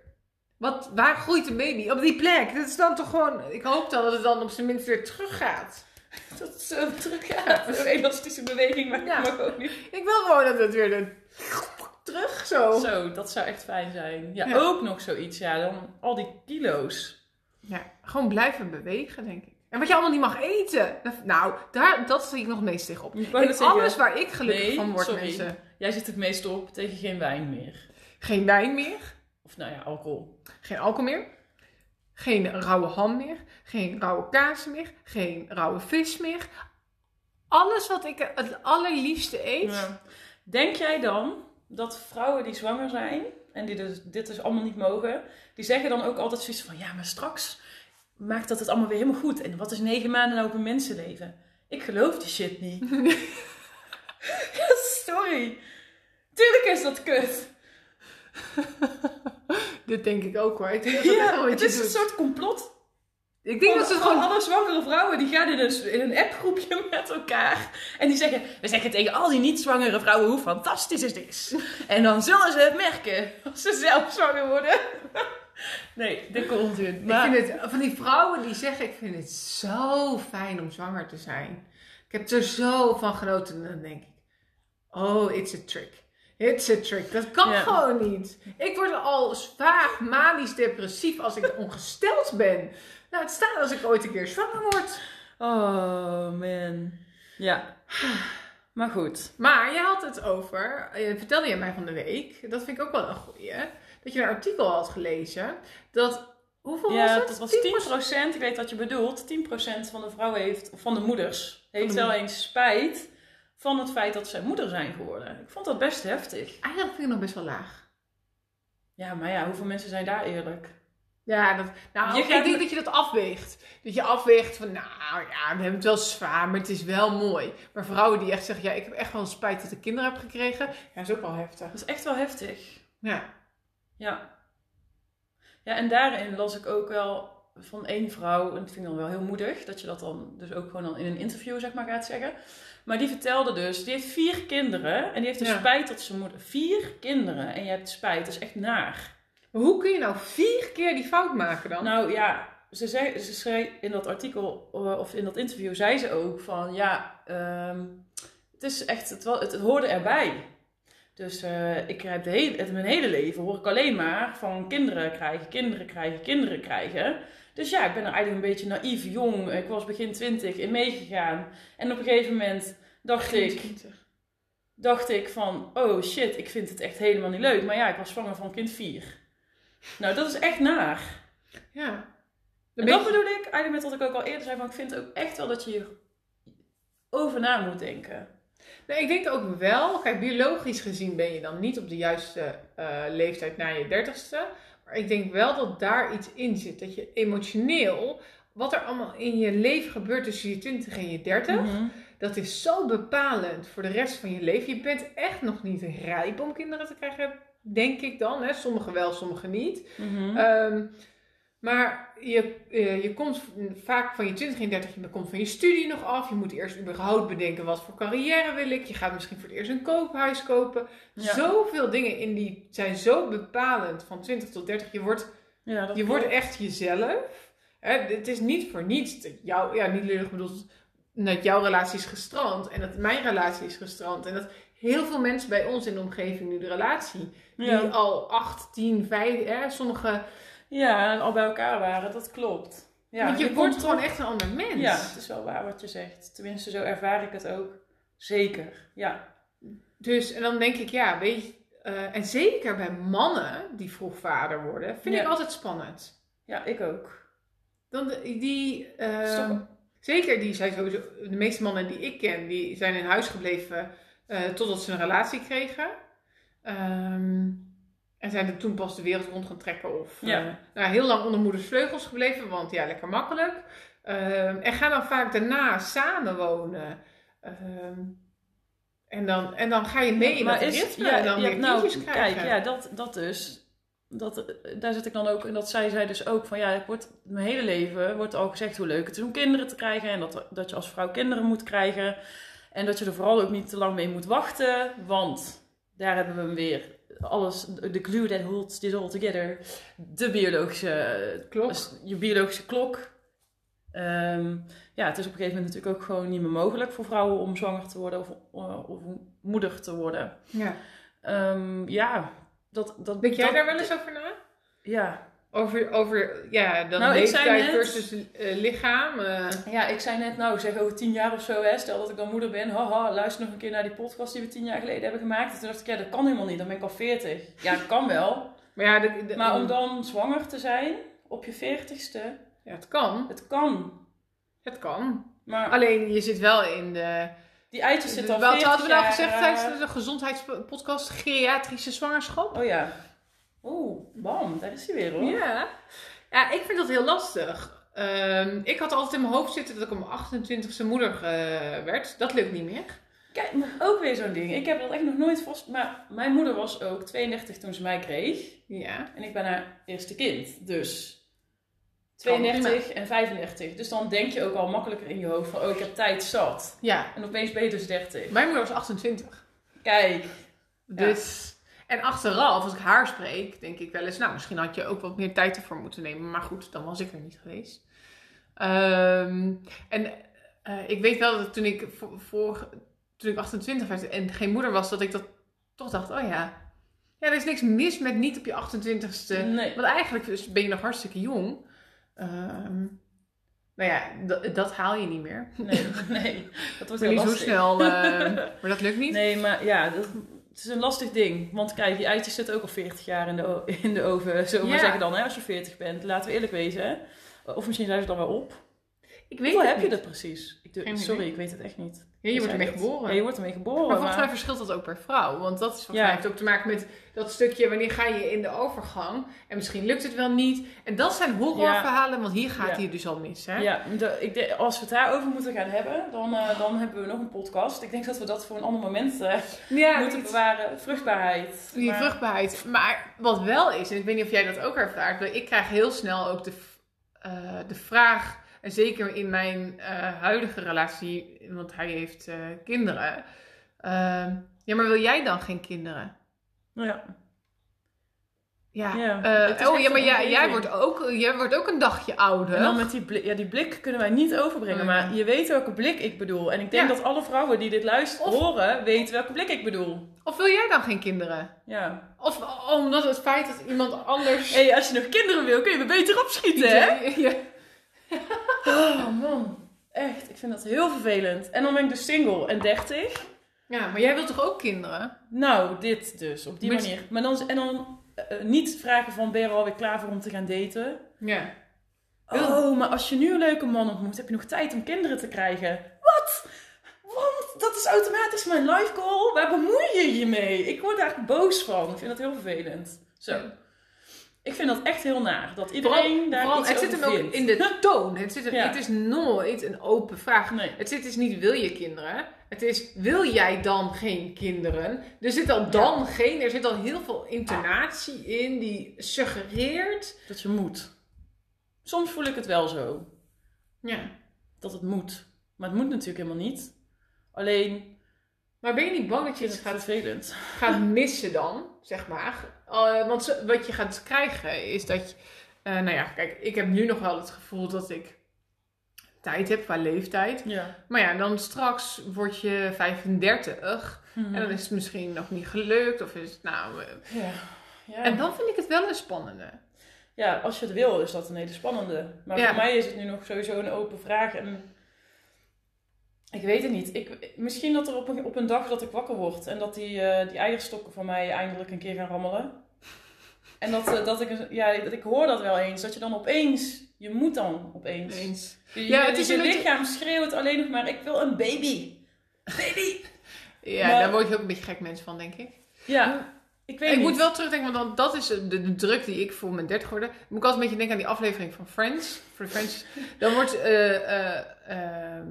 Wat, waar groeit een baby? Op die plek. Dat is dan toch gewoon... Ik hoop dan dat het dan op zijn minst weer teruggaat. Dat het zo terug gaat. Een elastische beweging maakt Ja. me ook niet. Ik wil gewoon dat het weer de... terug zo. Zo, dat zou echt fijn zijn. Ja, Ja. ook nog zoiets. Ja, dan al die kilo's. Ja, gewoon blijven bewegen, denk ik. En wat je allemaal niet mag eten. Nou, daar, dat zie ik nog meest tegen op. Ik zeggen, alles waar ik gelukkig Nee, van word, sorry. mensen. Jij zit het meest op tegen geen wijn meer. Geen wijn meer. Of nou ja, alcohol. Geen alcohol meer. Geen rauwe ham meer. Geen rauwe kaas meer. Geen rauwe vis meer. Alles wat ik het allerliefste eet. Ja. Denk jij dan dat vrouwen die zwanger zijn en die dus, dit dus allemaal niet mogen, die zeggen dan ook altijd zoiets van ja, maar straks maakt dat het allemaal weer helemaal goed. En wat is negen maanden nou op een mensenleven? Ik geloof die shit niet. Sorry. Tuurlijk is dat kut. Dit denk ik ook hoor. Ik denk dat Ja, wat het is een soort complot. Ik denk dat ze Gewoon alle zwangere vrouwen die gaan in een, in een appgroepje met elkaar. En die zeggen, we zeggen tegen al die niet-zwangere vrouwen hoe fantastisch het is. En dan zullen ze het merken als ze zelf zwanger worden. Nee, dikke onzin. Maar, Ik vind het, van die vrouwen die zeggen, ik vind het zo fijn om zwanger te zijn. Ik heb er zo van genoten. En dan denk ik, oh, it's a trick. It's a trick. Dat kan Ja. gewoon niet. Ik word al zwaar manisch depressief als ik ongesteld ben. Nou, het staat als ik ooit een keer zwanger word. Oh man. Ja. Maar goed. Maar je had het over, eh, vertelde je mij van de week, dat vind ik ook wel een goeie, dat je een artikel had gelezen, dat, hoeveel was Ja, het? dat was 10%? 10%. Ik weet wat je bedoelt. 10% van de vrouwen heeft, of van de moeders, heeft wel eens spijt van het feit dat zij moeder zijn geworden. Ik vond dat best heftig. Eigenlijk vind ik nog best wel laag. Ja, maar ja, hoeveel mensen zijn daar eerlijk? Ja, dat, nou, Je ik denk dat je dat afweegt. Dat je afweegt van, nou ja, we hebben het wel zwaar, maar het is wel mooi. Maar vrouwen die echt zeggen, ja, ik heb echt wel spijt dat ik kinderen heb gekregen, ja, is ook wel heftig. Dat is echt wel heftig. Ja. Ja. Ja, en daarin las ik ook wel van één vrouw, en dat vind ik dan wel heel moedig, dat je dat dan dus ook gewoon dan in een interview zeg maar gaat zeggen. Maar die vertelde dus, die heeft vier kinderen en die heeft dus Ja. spijt dat ze moeder. Vier kinderen en je hebt spijt, dat is echt naar. Maar hoe kun je nou vier keer die fout maken dan? Nou ja, ze, zei, ze in dat artikel eh, of in dat interview zei ze ook van ja, ehm, het is echt, het, het, het hoorde erbij. Dus eh, ik heb de hele, het, mijn hele leven hoor ik alleen maar van kinderen krijgen, kinderen krijgen, kinderen krijgen. Dus ja, ik ben er eigenlijk een beetje naïef, jong. Ik was begin twintig in meegegaan. En op een gegeven moment dacht ik, 20. dacht ik van, oh shit, ik vind het echt helemaal niet leuk. Maar ja, ik was zwanger van kind 4. Nou, dat is echt naar. Ja. En dat bedoel ik eigenlijk met wat ik ook al eerder zei, van ik vind ook echt wel dat je hier over na moet denken. Nou, ik denk ook wel, kijk, biologisch gezien ben je dan niet op de juiste eh, leeftijd na je dertigste. Maar ik denk wel dat daar iets in zit. Dat je emotioneel, wat er allemaal in je leven gebeurt tussen je 20 en je 30, Mhm. dat is zo bepalend voor de rest van je leven. Je bent echt nog niet rijp om kinderen te krijgen, denk ik dan. Hè? Sommigen wel, sommigen niet. Mhm. Ehm, maar je, eh, je komt vaak van je 20 en 30, je komt van je studie nog af. Je moet eerst überhaupt bedenken wat voor carrière wil ik. Je gaat misschien voor het eerst een koophuis kopen. Ja. Zoveel dingen in die zijn zo bepalend van 20 tot 30. Je wordt, ja, dat je klopt. wordt echt jezelf. Hè, het is niet voor niets dat jouw, ja, niet lullig bedoeld, dat jouw relatie is gestrand en dat mijn relatie is gestrand. En dat heel veel mensen bij ons in de omgeving nu de relatie, die Ja. al 8, 10, 5, hè, sommige ja, al bij elkaar waren, dat klopt. Ja, Want je, wordt gewoon echt een ander mens. Ja, het is wel waar wat je zegt. Tenminste, zo ervaar ik het ook. Zeker, ja. Dus, en dan denk ik, ja, weet je, eh, en zeker bij mannen die vroeg vader worden, vind Ja. ik altijd spannend. Ja, ik ook. Dan de- die, eh, toch- zeker die zijn sowieso, de meeste mannen die ik ken, die zijn in huis gebleven eh, totdat ze een relatie kregen. Ehm, en zijn er toen pas de wereld rond gaan trekken of Ja. eh, nou, heel lang onder moeders vleugels gebleven, want ja, lekker makkelijk. Ehm, en gaan dan vaak daarna samenwonen. Ehm, en, dan, en dan ga je mee in dat ritme en dan ja, weer nou, krijgen. Kijk, ja, dat, dat dus. Dat, eh, daar zit ik dan ook, en dat zei zij dus ook, van ja, ik word, mijn hele leven wordt al gezegd hoe leuk het is om kinderen te krijgen. En dat, dat je als vrouw kinderen moet krijgen. En dat je er vooral ook niet te lang mee moet wachten. Want daar hebben we hem weer. Alles, de glue that holds this all together. De biologische Klok. dus je biologische klok. Ehm, ja, het is op een gegeven moment natuurlijk ook gewoon niet meer mogelijk voor vrouwen om zwanger te worden of, eh, of moeder te worden. Ja. Ehm, ja, dat, dat. Denk jij dat- daar wel eens over na? Ja, Over, over ja, dan Nou, leeftijd net- versus eh, lichaam. eh. Ja, ik zei net, nou zeg over tien jaar of zo, hè, stel dat ik dan moeder ben, haha, luister nog een keer naar die podcast die we tien jaar geleden hebben gemaakt. En toen dacht ik, ja, dat kan helemaal niet, dan ben ik al veertig. Ja, dat kan wel. maar ja, de, de- Maar om dan zwanger te zijn op je veertigste, ja, het kan. het kan. Het kan. Maar Alleen je zit wel in de. die eitjes zitten al Wat 40 hadden we nou gezegd eh, tijdens de gezondheidspodcast? Geriatrische zwangerschap? Oh ja. Oeh, bam, daar is hij weer hoor. Ja. Ja, ik vind dat heel lastig. Ehm, ik had altijd in mijn hoofd zitten dat ik om 28e moeder eh, werd. Dat lukt niet meer. Kijk, ook weer zo'n ding. Ik heb dat echt nog nooit vast... Maar mijn moeder was ook 32 toen ze mij kreeg. Ja. En ik ben haar eerste kind. Dus Kan 32 en 35. Dus dan denk je ook al makkelijker in je hoofd van... Oh, ik heb tijd zat. Ja. En opeens ben je dus 30. Mijn moeder was 28. Kijk. Dus. En achteraf, als ik haar spreek, denk ik wel eens, nou, misschien had je ook wat meer tijd ervoor moeten nemen. Maar goed, dan was ik er niet geweest. Ehm, en eh, ik weet wel dat toen ik, voor, voor- toen ik 28 werd en geen moeder was, dat ik dat toch dacht, oh ja. Ja, er is niks mis met niet op je 28ste. Nee. Want eigenlijk ben je nog hartstikke jong. Ehm nou ja, dat- haal je niet meer. Nee, nee. Dat wordt heel niet zo lastig. snel. eh, maar dat lukt niet. Nee, maar ja, dat, het is een lastig ding. Want kijk, die eitjes zitten ook al 40 jaar in de, in de oven. Zullen we maar Ja. zeggen dan, hè, als je 40 bent. Laten we eerlijk wezen. Hè? Of misschien zijn ze dan wel op. Ik weet Hoeveel heb je dat precies? Ik doe- sorry, ik weet het echt niet. Ja, je wordt Zei ermee geboren. Ja, je wordt ermee geboren. Maar volgens mij verschilt dat ook per vrouw. Want dat is volgens Ja. mij heeft ook te maken met dat stukje wanneer ga je in de overgang. En misschien lukt het wel niet. En dat zijn horrorverhalen, want hier gaat hij dus al mis. Hè? Ja, de, ik als we het daarover moeten gaan hebben, dan, eh, dan hebben we nog een podcast. Ik denk dat we dat voor een ander moment eh, moeten iets- bewaren. Vruchtbaarheid. Die Maar- vruchtbaarheid. Maar wat wel is, en ik weet niet of jij dat ook ervaart, ik krijg heel snel ook de, eh, de vraag, en zeker in mijn eh, huidige relatie, want hij heeft eh, kinderen. ehm, ja, maar wil jij dan geen kinderen? Ja. Ja. Ja, eh, oh ja, maar jij, jij, wordt ook, jij wordt ook een dagje ouder. En dan met die blik, ja, die blik kunnen wij niet overbrengen, Nee. maar je weet welke blik ik bedoel. En ik denk Ja. dat alle vrouwen die dit luisteren, Of- horen, weten welke blik ik bedoel. Of wil jij dan geen kinderen? Ja. Of omdat het feit dat iemand anders... Hé, hey, als je nog kinderen wil, kun je me beter opschieten, hè? Ja. Oh man, echt, ik vind dat heel vervelend. En dan ben ik dus single en 30. ja, maar jij wilt toch ook kinderen? Nou, dit dus, op die manier. Maar dan, en dan eh, niet vragen van, ben je er alweer klaar voor om te gaan daten? Ja. Oh, maar als je nu een leuke man ontmoet, heb je nog tijd om kinderen te krijgen. Wat? Want dat is automatisch mijn life goal. Waar bemoei je je mee? Ik word daar boos van. Ik vind dat heel vervelend. Zo. Ik vind dat echt heel naar. Dat iedereen Vooral- daar vooral- iets het zit hem ook in de toon. Het, zit, Ja. het is nooit een open vraag. Nee. Het zit dus niet, wil je kinderen? Het is, wil jij dan geen kinderen? Er zit al dan geen, er zit al heel veel intonatie in die suggereert. Dat je moet. Soms voel ik het wel zo. Ja. Dat het moet. Maar het moet natuurlijk helemaal niet. Alleen, Maar ben je niet bang dat je het gaat, gaat missen dan, zeg maar? Eh, want wat je gaat krijgen is dat je, eh, nou ja, kijk, ik heb nu nog wel het gevoel dat ik tijd heb qua leeftijd. Ja. Maar ja, dan straks word je 35 Mhm. en dan is het misschien nog niet gelukt of is het nou... eh, Ja. Ja. En dan vind ik het wel een spannende. ja, als je het wil, is dat een hele spannende. Maar Ja. voor mij is het nu nog sowieso een open vraag. En ik weet het niet. Ik, misschien dat er op een, op een dag dat ik wakker word en dat die, eh, die eierstokken van mij eindelijk een keer gaan rammelen. En dat, eh, dat, ik, ja, dat ik hoor dat wel eens. Dat je dan opeens, je moet dan opeens. Eens. Je, Ja, het is je een beetje- lichaam schreeuwt alleen nog maar, ik wil een baby. Baby! Ja, Maar- daar word je ook een beetje gek mens van, denk ik. Ja, ik weet ik niet. moet wel terugdenken, want dan, dat is de, de druk die ik voel met 30 worden. Moet ik altijd een beetje denken aan die aflevering van Friends. Voor Friends. Dan wordt eh, ehm,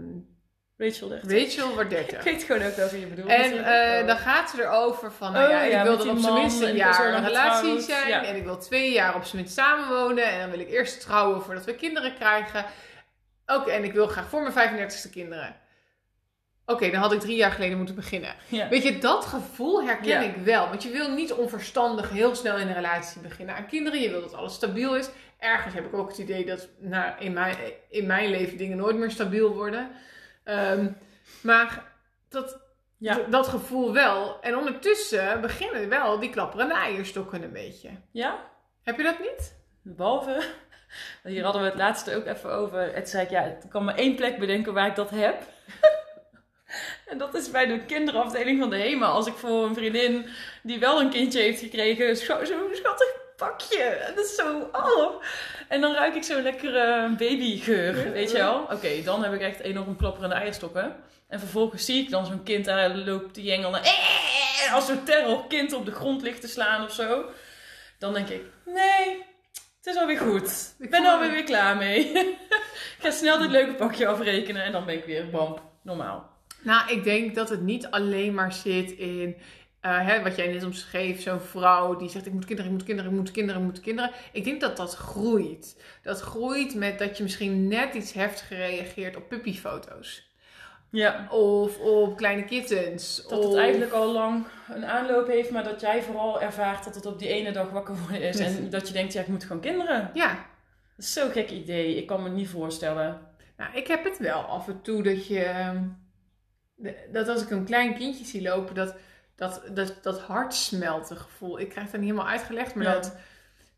Rachel. Rachel wordt Ik 30. weet gewoon ook welke je bedoelt. En eh, dan gaat ze erover van, nou Oh, ja, ja, ik wil die op zijn minst een ik jaar een relatie zijn. Ja. En ik wil twee jaar op zijn minst samenwonen. En dan wil ik eerst trouwen voordat we kinderen krijgen. Oké, en ik wil graag voor mijn 35ste kinderen. Oké, dan had ik drie jaar geleden moeten beginnen. Ja. Weet je, dat gevoel herken ik wel. Want je wil niet onverstandig heel snel in een relatie beginnen aan kinderen. Je wil dat alles stabiel is. Ergens heb ik ook het idee dat nou, in, mijn, in mijn leven dingen nooit meer stabiel worden. Ehm, maar dat, Ja. dat gevoel wel. En ondertussen beginnen wel die klapperende eierstokken een beetje. ja? Heb je dat niet? Behalve, hier hadden we het laatste ook even over. Het zei ik, ja, ik kan maar één plek bedenken waar ik dat heb. en dat is bij de kinderafdeling van de HEMA. Als ik voor een vriendin die wel een kindje heeft gekregen, zo'n zo schattig pakje. En dat is zo, oh. En dan ruik ik zo'n lekkere babygeur, weet je wel. Oké, dan heb ik echt enorm klapperende eierstokken. En vervolgens zie ik dan zo'n kind daar loopt te jengelen. Eh, als zo'n terrorkind op de grond ligt te slaan of zo. Dan denk ik, nee, het is alweer goed. Ik ben er alweer weer klaar mee. ik ga snel dit leuke pakje afrekenen en dan ben ik weer bam, normaal. Nou, ik denk dat het niet alleen maar zit in uh, hè, wat jij net omschreef, zo'n vrouw die zegt: Ik moet kinderen, ik moet kinderen, ik moet kinderen, ik moet kinderen. Ik denk dat dat groeit. Dat groeit met dat je misschien net iets heftig reageert op puppyfoto's. Ja. Of op kleine kittens. Dat het eigenlijk al lang een aanloop heeft, maar dat jij vooral ervaart dat het op die ene dag wakker worden is. En dat je denkt: Ja, ik moet gewoon kinderen. Ja. Dat is zo'n gek idee. Ik kan me niet voorstellen. Nou, ik heb het wel af en toe dat je. Ehm, dat als ik een klein kindje zie lopen, dat dat, dat, dat hartsmelten gevoel. Ik krijg het niet helemaal uitgelegd, maar dat...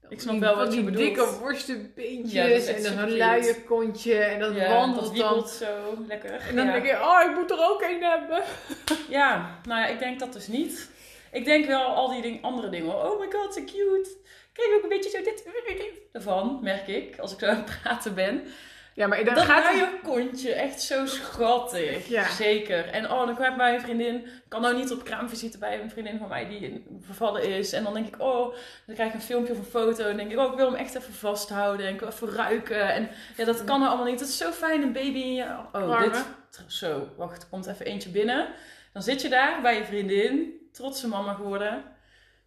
Ik snap wel wat je bedoelt. Die dikke worstenbeentjes ja, en zo'n luie kontje en dat ja, wandelt dat dan. zo lekker. En dan denk je, oh, ik moet er ook een hebben. Ja, nou ja, ik denk dat dus niet. Ik denk wel al die ding, andere dingen. Oh my god, so cute. Kijk ook een beetje zo dit, ervan, merk ik, als ik zo aan het praten ben. Ja, maar dat gaat je kontje, echt zo schattig. Ja. Zeker. En oh, dan kwam bij een vriendin, kan nou niet op kraamvisite bij een vriendin van mij die vervallen is. En dan denk ik, oh, dan krijg ik een filmpje of een foto. En denk ik, oh, ik wil hem echt even vasthouden. En ik wil even ruiken. En ja, dat kan er allemaal niet. Dat is zo fijn, een baby in je... Oh, dit... Zo, wacht, komt even eentje binnen. Dan zit je daar bij je vriendin, trotse mama geworden.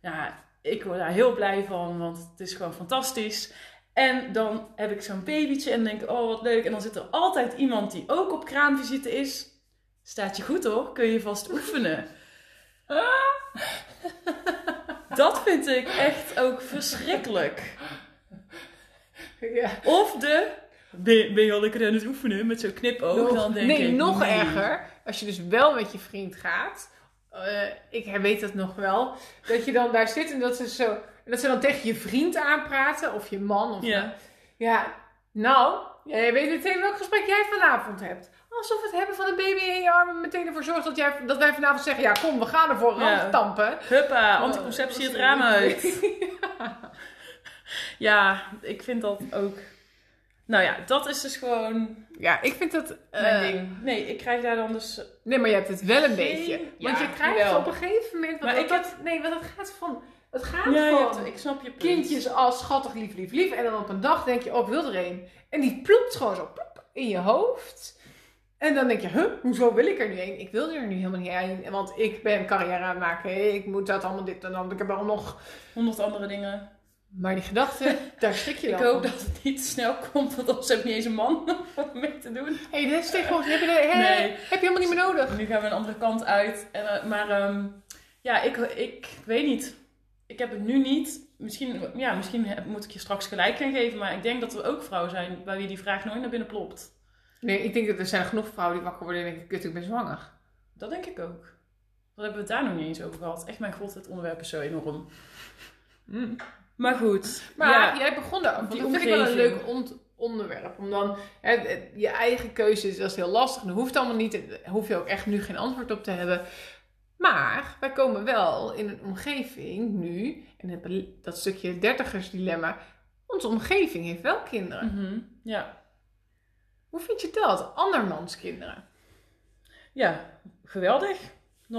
Ja, ik word daar heel blij van, want het is gewoon fantastisch. En dan heb ik zo'n babytje en denk ik, oh wat leuk. En dan zit er altijd iemand die ook op kraamvisite is. Staat je goed hoor, kun je vast oefenen. Dat vind ik echt ook verschrikkelijk. Ja. Of de, ben, ben, je al lekker aan het oefenen met zo'n knipoog? Nog, dan denk nee, ik, nog erger. Als je dus wel met je vriend gaat. Uh, ik weet dat nog wel. Dat je dan daar zit en dat ze zo en dat ze dan tegen je vriend aanpraten, of je man. Of ja. ja, nou, jij weet meteen welk gesprek jij vanavond hebt. Alsof het hebben van een baby in je armen meteen ervoor zorgt dat, jij, dat wij vanavond zeggen: ja, kom, we gaan ervoor ja. tampen. Huppa, anticonceptie het raam uit. ja, ik vind dat ook. Nou ja, dat is dus gewoon. Ja, ik vind dat. Mijn uh, ding. Nee, ik krijg daar dan dus. Nee, maar je hebt het wel een beetje. Want je krijgt wel. op een gegeven moment. Maar ik heb... Nee, want het gaat van het gaat ja, van ik snap je kindjes als schattig, lief, lief, lief. En dan op een dag denk je, oh, ik wil er een. En die ploept gewoon zo plop, in je hoofd. En dan denk je, huh, hoezo wil ik er nu een? Ik wil er nu helemaal niet een. Want ik ben carrière aan het maken. Ik moet dat allemaal dit en dan. Ik heb al nog honderd andere dingen. Maar die gedachte, daar schrik je dan Ik hoop dat het niet te snel komt, want anders heb je niet eens een man om mee te doen. Hé, hey, dit is tegenwoordig, heb je, de, nee. heb je helemaal niet meer nodig. Nu gaan we een andere kant uit. En, uh, maar um, ja, ik, ik weet niet ik heb het nu niet. Misschien, ja, misschien moet ik je straks gelijk gaan geven. Maar ik denk dat er ook vrouwen zijn bij wie die vraag nooit naar binnen plopt. Nee, ik denk dat er zijn genoeg vrouwen die wakker worden en denken, kut, ik ben zwanger. Dat denk ik ook. Wat hebben we het daar nog niet eens over gehad? Echt mijn god, het onderwerp is zo enorm. Mm. Maar goed. Maar ja, jij begon daar. Die dat vind ik wel een leuk onderwerp. Om dan hè, je eigen keuze is, dat is heel lastig. Dat hoeft allemaal niet. Daar hoef je ook echt nu geen antwoord op te hebben. Maar wij komen wel in een omgeving nu, en dat stukje dertigersdilemma, onze omgeving heeft wel kinderen. Mhm, ja. Hoe vind je dat? Andermans kinderen. Ja, geweldig.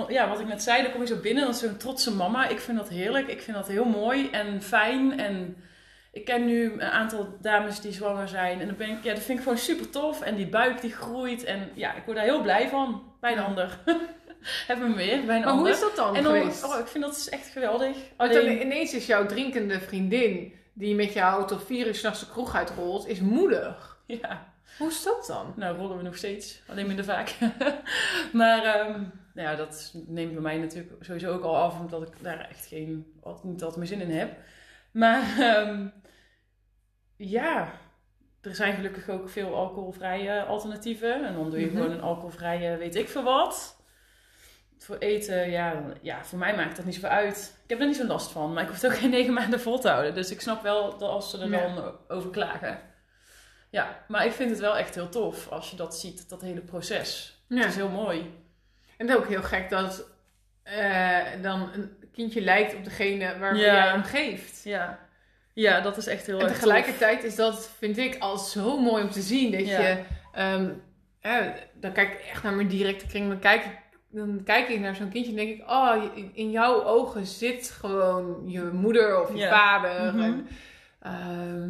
Ja, wat ik net zei, dan kom je zo binnen als zo'n trotse mama. Ik vind dat heerlijk. Ik vind dat heel mooi en fijn. En ik ken nu een aantal dames die zwanger zijn. En dan ben ik, ja, dat vind ik gewoon super tof. En die buik die groeit. En ja, ik word daar heel blij van. Bij een ander. hebben we meer bij een maar hoe is dat dan, geweest? Oh, ik vind dat echt geweldig. Alleen... ineens is jouw drinkende vriendin die met jou tot vier uur s'nachts de kroeg uitrolt, is moedig. Ja. Hoe is dat dan? Nou, rollen we nog steeds. Alleen minder vaak. maar um, ja, dat neemt bij mij natuurlijk sowieso ook al af, omdat ik daar echt geen, niet altijd meer zin in heb. Maar um, ja, er zijn gelukkig ook veel alcoholvrije alternatieven. En dan doe je mhm. gewoon een alcoholvrije weet ik veel wat. Voor eten, ja, ja, voor mij maakt dat niet zoveel uit. Ik heb er niet zo last van, maar ik hoef het ook geen negen maanden vol te houden. Dus ik snap wel dat als ze er Ja. dan over klagen. Ja, maar ik vind het wel echt heel tof als je dat ziet, dat hele proces. Ja. Het is heel mooi. En ook heel gek dat eh, dan een kindje lijkt op degene waar Ja. jij hem geeft. Ja, ja dat is echt heel En tof. tegelijkertijd is dat, vind ik, al zo mooi om te zien. Dat Ja. je, ehm, dan kijk ik echt naar mijn directe kring. Dan kijk ik, dan kijk ik naar zo'n kindje en denk ik, oh, in- jouw ogen zit gewoon je moeder of je Ja. vader. Mhm. En, ehm,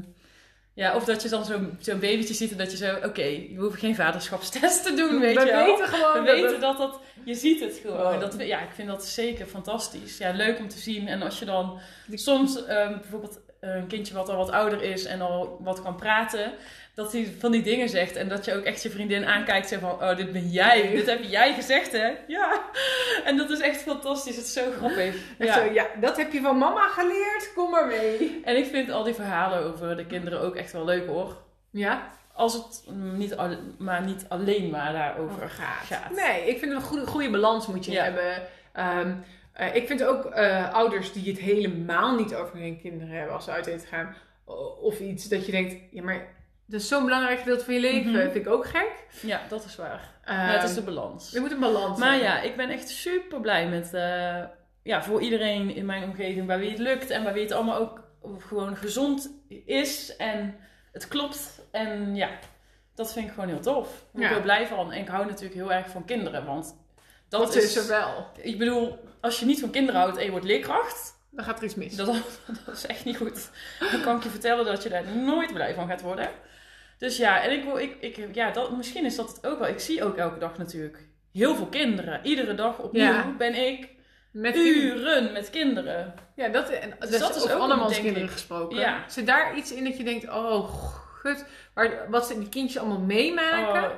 Ja, of dat je dan zo'n zo'n babytje ziet en dat je zo, oké, we hoeven geen vaderschapstest te doen, weet we je wel. weten gewoon We weten dat dat, je ziet het gewoon. Oh. Dat, ja, ik vind dat zeker fantastisch. Ja, leuk om te zien. En als je dan soms ehm, bijvoorbeeld een kindje wat al wat ouder is en al wat kan praten, dat hij van die dingen zegt en dat je ook echt je vriendin aankijkt en van, oh, dit ben jij, dit heb jij gezegd, hè? Ja. En dat is echt fantastisch. Het is zo grappig. Ja. zo, ja, dat heb je van mama geleerd, kom maar mee. En ik vind al die verhalen over de kinderen ook echt wel leuk, hoor. Ja, Als het niet, al, maar niet alleen maar daarover over gaat. gaat. Nee, ik vind een goede, goede balans moet je Ja. hebben. Ehm, eh, ik vind ook eh, ouders die het helemaal niet over hun kinderen hebben als ze uit eten gaan. Of iets dat je denkt, ja maar dat is zo'n belangrijk gedeelte van je leven. Mhm. Vind ik ook gek. Ja, dat is waar. Ja, het is de balans. Er moet een balans Maar ja, ik ben echt super blij met, eh, ja, voor iedereen in mijn omgeving bij wie het lukt en bij wie het allemaal ook gewoon gezond is en het klopt. En ja, dat vind ik gewoon heel tof. Daar ben ik Ja. heel blij van. En ik hou natuurlijk heel erg van kinderen, want dat, dat is er wel. Ik bedoel, als je niet van kinderen houdt en je wordt leerkracht, Dan gaat er iets mis. dat, dat is echt niet goed. Dan kan ik je vertellen dat je daar nooit blij van gaat worden. Dus ja, en ik, wil- ik, ik, ja dat, misschien is dat het ook wel. Ik zie ook elke dag natuurlijk heel veel kinderen. Iedere dag opnieuw Ja. ben ik Met uren met kinderen. Ja, dat, en, Dus dat, dat is ook denk kinderen ik. gesproken. Ja. Zit daar iets in dat je denkt, oh gut, waar, wat ze die kindjes allemaal meemaken? Oh,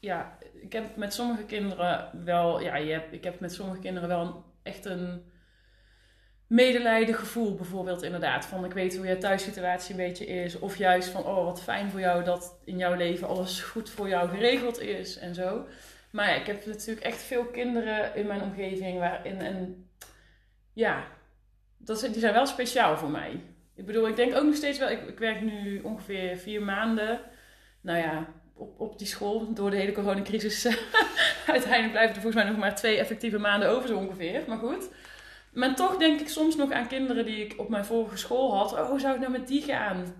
ja, ik heb met sommige kinderen wel, ja, je hebt, ik heb met sommige kinderen wel een, echt een medelijden gevoel, bijvoorbeeld inderdaad. Van ik weet hoe je thuissituatie een beetje is. Of juist van, oh wat fijn voor jou dat in jouw leven alles goed voor jou geregeld is en zo. Maar ja, ik heb natuurlijk echt veel kinderen in mijn omgeving waarin, en ja, dat, die zijn wel speciaal voor mij. Ik bedoel, ik denk ook nog steeds wel, ik, ik werk nu ongeveer vier maanden. Nou ja, op, op die school door de hele coronacrisis. Uiteindelijk blijven er volgens mij nog maar twee effectieve maanden over zo ongeveer. Maar goed. Maar toch denk ik soms nog aan kinderen die ik op mijn vorige school had. Oh, hoe zou het nou met die gaan?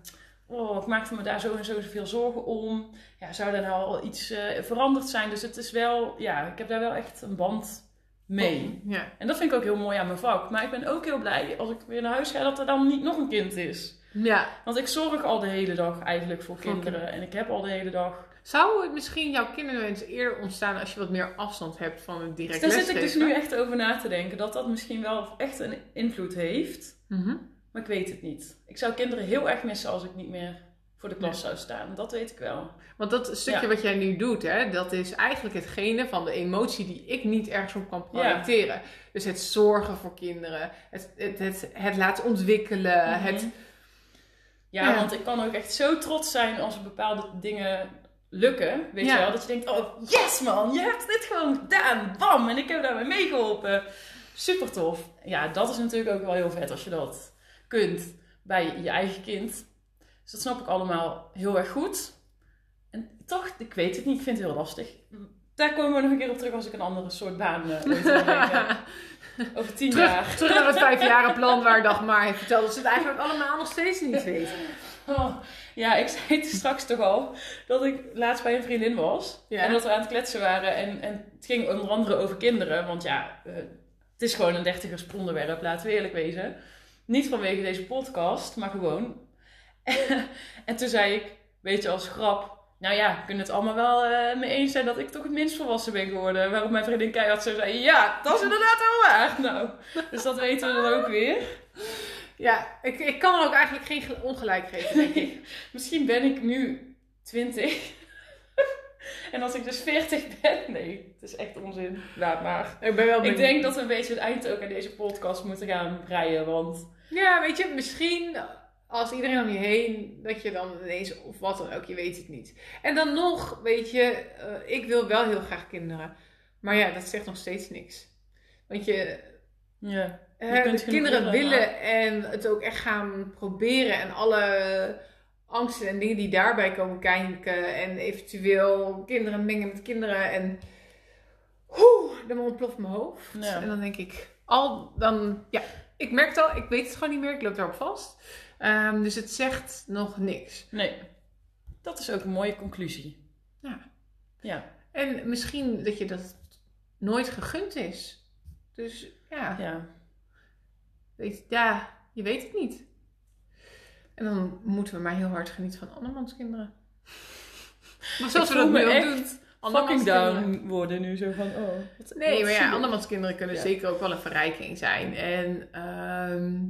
Oh, ik maakte me daar zo en zo veel zorgen om. Ja, zou er nou al iets eh, veranderd zijn? Dus het is wel, ja, ik heb daar wel echt een band mee. Ja. En dat vind ik ook heel mooi aan mijn vak. Maar ik ben ook heel blij als ik weer naar huis ga dat er dan niet nog een kind is. Ja. Want ik zorg al de hele dag eigenlijk voor kinderen. En ik heb al de hele dag Zou het misschien jouw kinderwens eerder ontstaan als je wat meer afstand hebt van het direct Dus daar zit ik dus nu echt over na te denken. Dat dat misschien wel echt een invloed heeft. Mhm. Maar ik weet het niet. Ik zou kinderen heel erg missen als ik niet meer voor de klas zou staan. Dat weet ik wel. Want dat stukje Ja. wat jij nu doet, hè, dat is eigenlijk hetgene van de emotie die ik niet ergens op kan projecteren. Dus het zorgen voor kinderen, het, het, het, het laten ontwikkelen, Mhm. het... Ja, Ja. want ik kan ook echt zo trots zijn als bepaalde dingen lukken. Weet Ja. je wel? Dat je denkt, oh yes man, je hebt dit gewoon gedaan. Bam, en ik heb daarmee meegeholpen. Super tof. Ja, dat is natuurlijk ook wel heel vet als je dat kunt bij je eigen kind. Dus dat snap ik allemaal heel erg goed. En toch, ik weet het niet, ik vind het heel lastig. Daar komen we nog een keer op terug als ik een andere soort baan uh, ooit. Over tien jaar. terug, terug naar het vijfjarenplan waar Dagmar heeft verteld dat ze het eigenlijk allemaal nog steeds niet weten. Oh, ja, ik zei het straks toch al dat ik laatst bij een vriendin was. Ja. En dat we aan het kletsen waren. En, en het ging onder andere over kinderen. Want ja, eh, het is gewoon een dertigers onderwerp, laten we eerlijk wezen. Niet vanwege deze podcast, maar gewoon. en toen zei ik, weet je, als grap. Nou ja, we kunnen het allemaal wel eh mee eens zijn dat ik toch het minst volwassen ben geworden. Waarop mijn vriendin keihard zo zei, ja, dat is inderdaad wel waar. Nou, dus dat weten we dan ook weer. Ja, ik, ik kan er ook eigenlijk geen gel- ongelijk geven, denk ik. Misschien ben ik nu 20. en als ik dus 40 ben. Nee, het is echt onzin. Laat maar. Ik ben wel Ik benieuwd. denk dat we een beetje het eind ook aan deze podcast moeten gaan breien. Want Ja, weet je, misschien als iedereen om je heen, dat je dan ineens, of wat dan ook, je weet het niet. En dan nog, weet je, eh, ik wil wel heel graag kinderen. Maar ja, dat zegt nog steeds niks. Want je, Ja. hè, kunt de kinderen willen, en het ook echt gaan proberen. En alle angsten en dingen die daarbij komen kijken. En eventueel kinderen mengen met kinderen. En Oeh, dan ontploft mijn hoofd. Ja. En dan denk ik, al dan, ja, ik merk het al, ik weet het gewoon niet meer, ik loop daarop vast. Ehm, dus het zegt nog niks. Nee. Dat is ook een mooie conclusie. Ja. Ja. En misschien dat je dat nooit gegund is. Dus ja, Ja. weet, ja je weet het niet. En dan moeten we maar heel hard genieten van andermans kinderen. Maar zoals we dat nu echt doen. Fucking kinderen. down worden nu zo van, oh. wat- Nee, wat maar ja, andermans kinderen kunnen Ja. zeker ook wel een verrijking zijn. En ehm,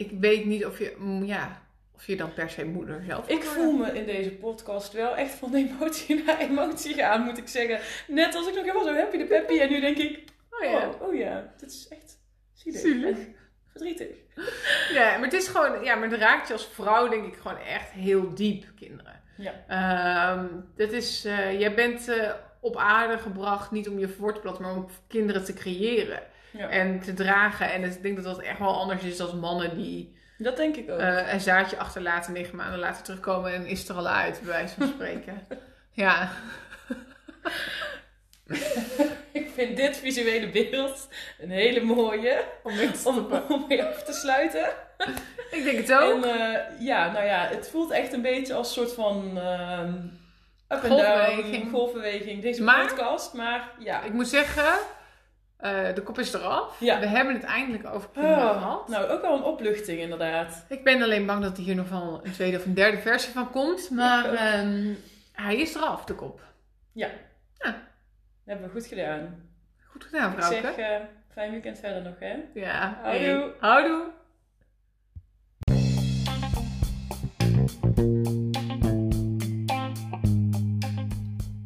ik weet niet of je, mm, ja, of je dan per se moeder zelf Ik voel me in deze podcast wel echt van emotie naar emotie gaan, moet ik zeggen. Net als ik nog helemaal zo happy de peppy en nu denk ik, Oh ja. oh, oh ja, dit is echt zielig. Zielig. Verdrietig. ja, maar het is gewoon, ja, maar het raakt je als vrouw denk ik gewoon echt heel diep, kinderen. Ja. Ehm, dat is, eh, jij bent eh, op aarde gebracht niet om je voor te maar om kinderen te creëren Ja. en te dragen. En ik denk dat dat echt wel anders is dan mannen die Dat denk ik ook. eh, een zaadje achterlaten, negen maanden later terugkomen en is er al uit, bij wijze van spreken. ja. ik vind dit visuele beeld een hele mooie Om te om, mee af te sluiten. Ik denk het ook. En eh, ja, nou ja, het voelt echt een beetje als een soort van ehm up and Golfbeweging. down, golfbeweging, deze Maar- podcast. Maar ja, Ik moet zeggen, eh, de kop is eraf. Ja. We hebben het eindelijk over kinderen Oh, gehad. nou ook wel een opluchting inderdaad. Ik ben alleen bang dat er hier nog wel een tweede of een derde versie van komt. Maar Ik ehm, hij is eraf, de kop. Dat hebben we goed gedaan. Goed gedaan, Ik vrouwke. zeg, eh, fijn weekend verder nog, hè? Ja. Houdoe. Hey. Houdoe.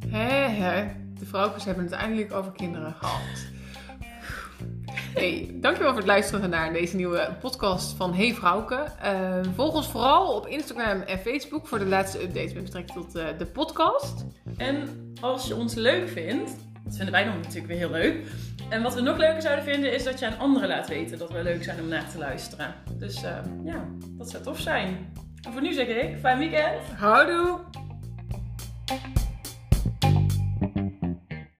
Hè, hè. De vrouwtjes hebben het eindelijk over kinderen gehad. Hey, dankjewel voor het luisteren naar deze nieuwe podcast van Hey Vrouwke. Eh, volg ons vooral op Instagram en Facebook voor de laatste updates met betrekking tot eh, de podcast. En als je ons leuk vindt, dat vinden wij dan natuurlijk weer heel leuk. En wat we nog leuker zouden vinden, is dat je aan anderen laat weten dat we leuk zijn om naar te luisteren. Dus eh, ja, dat zou tof zijn. En voor nu zeg ik, fijn weekend. Houdoe!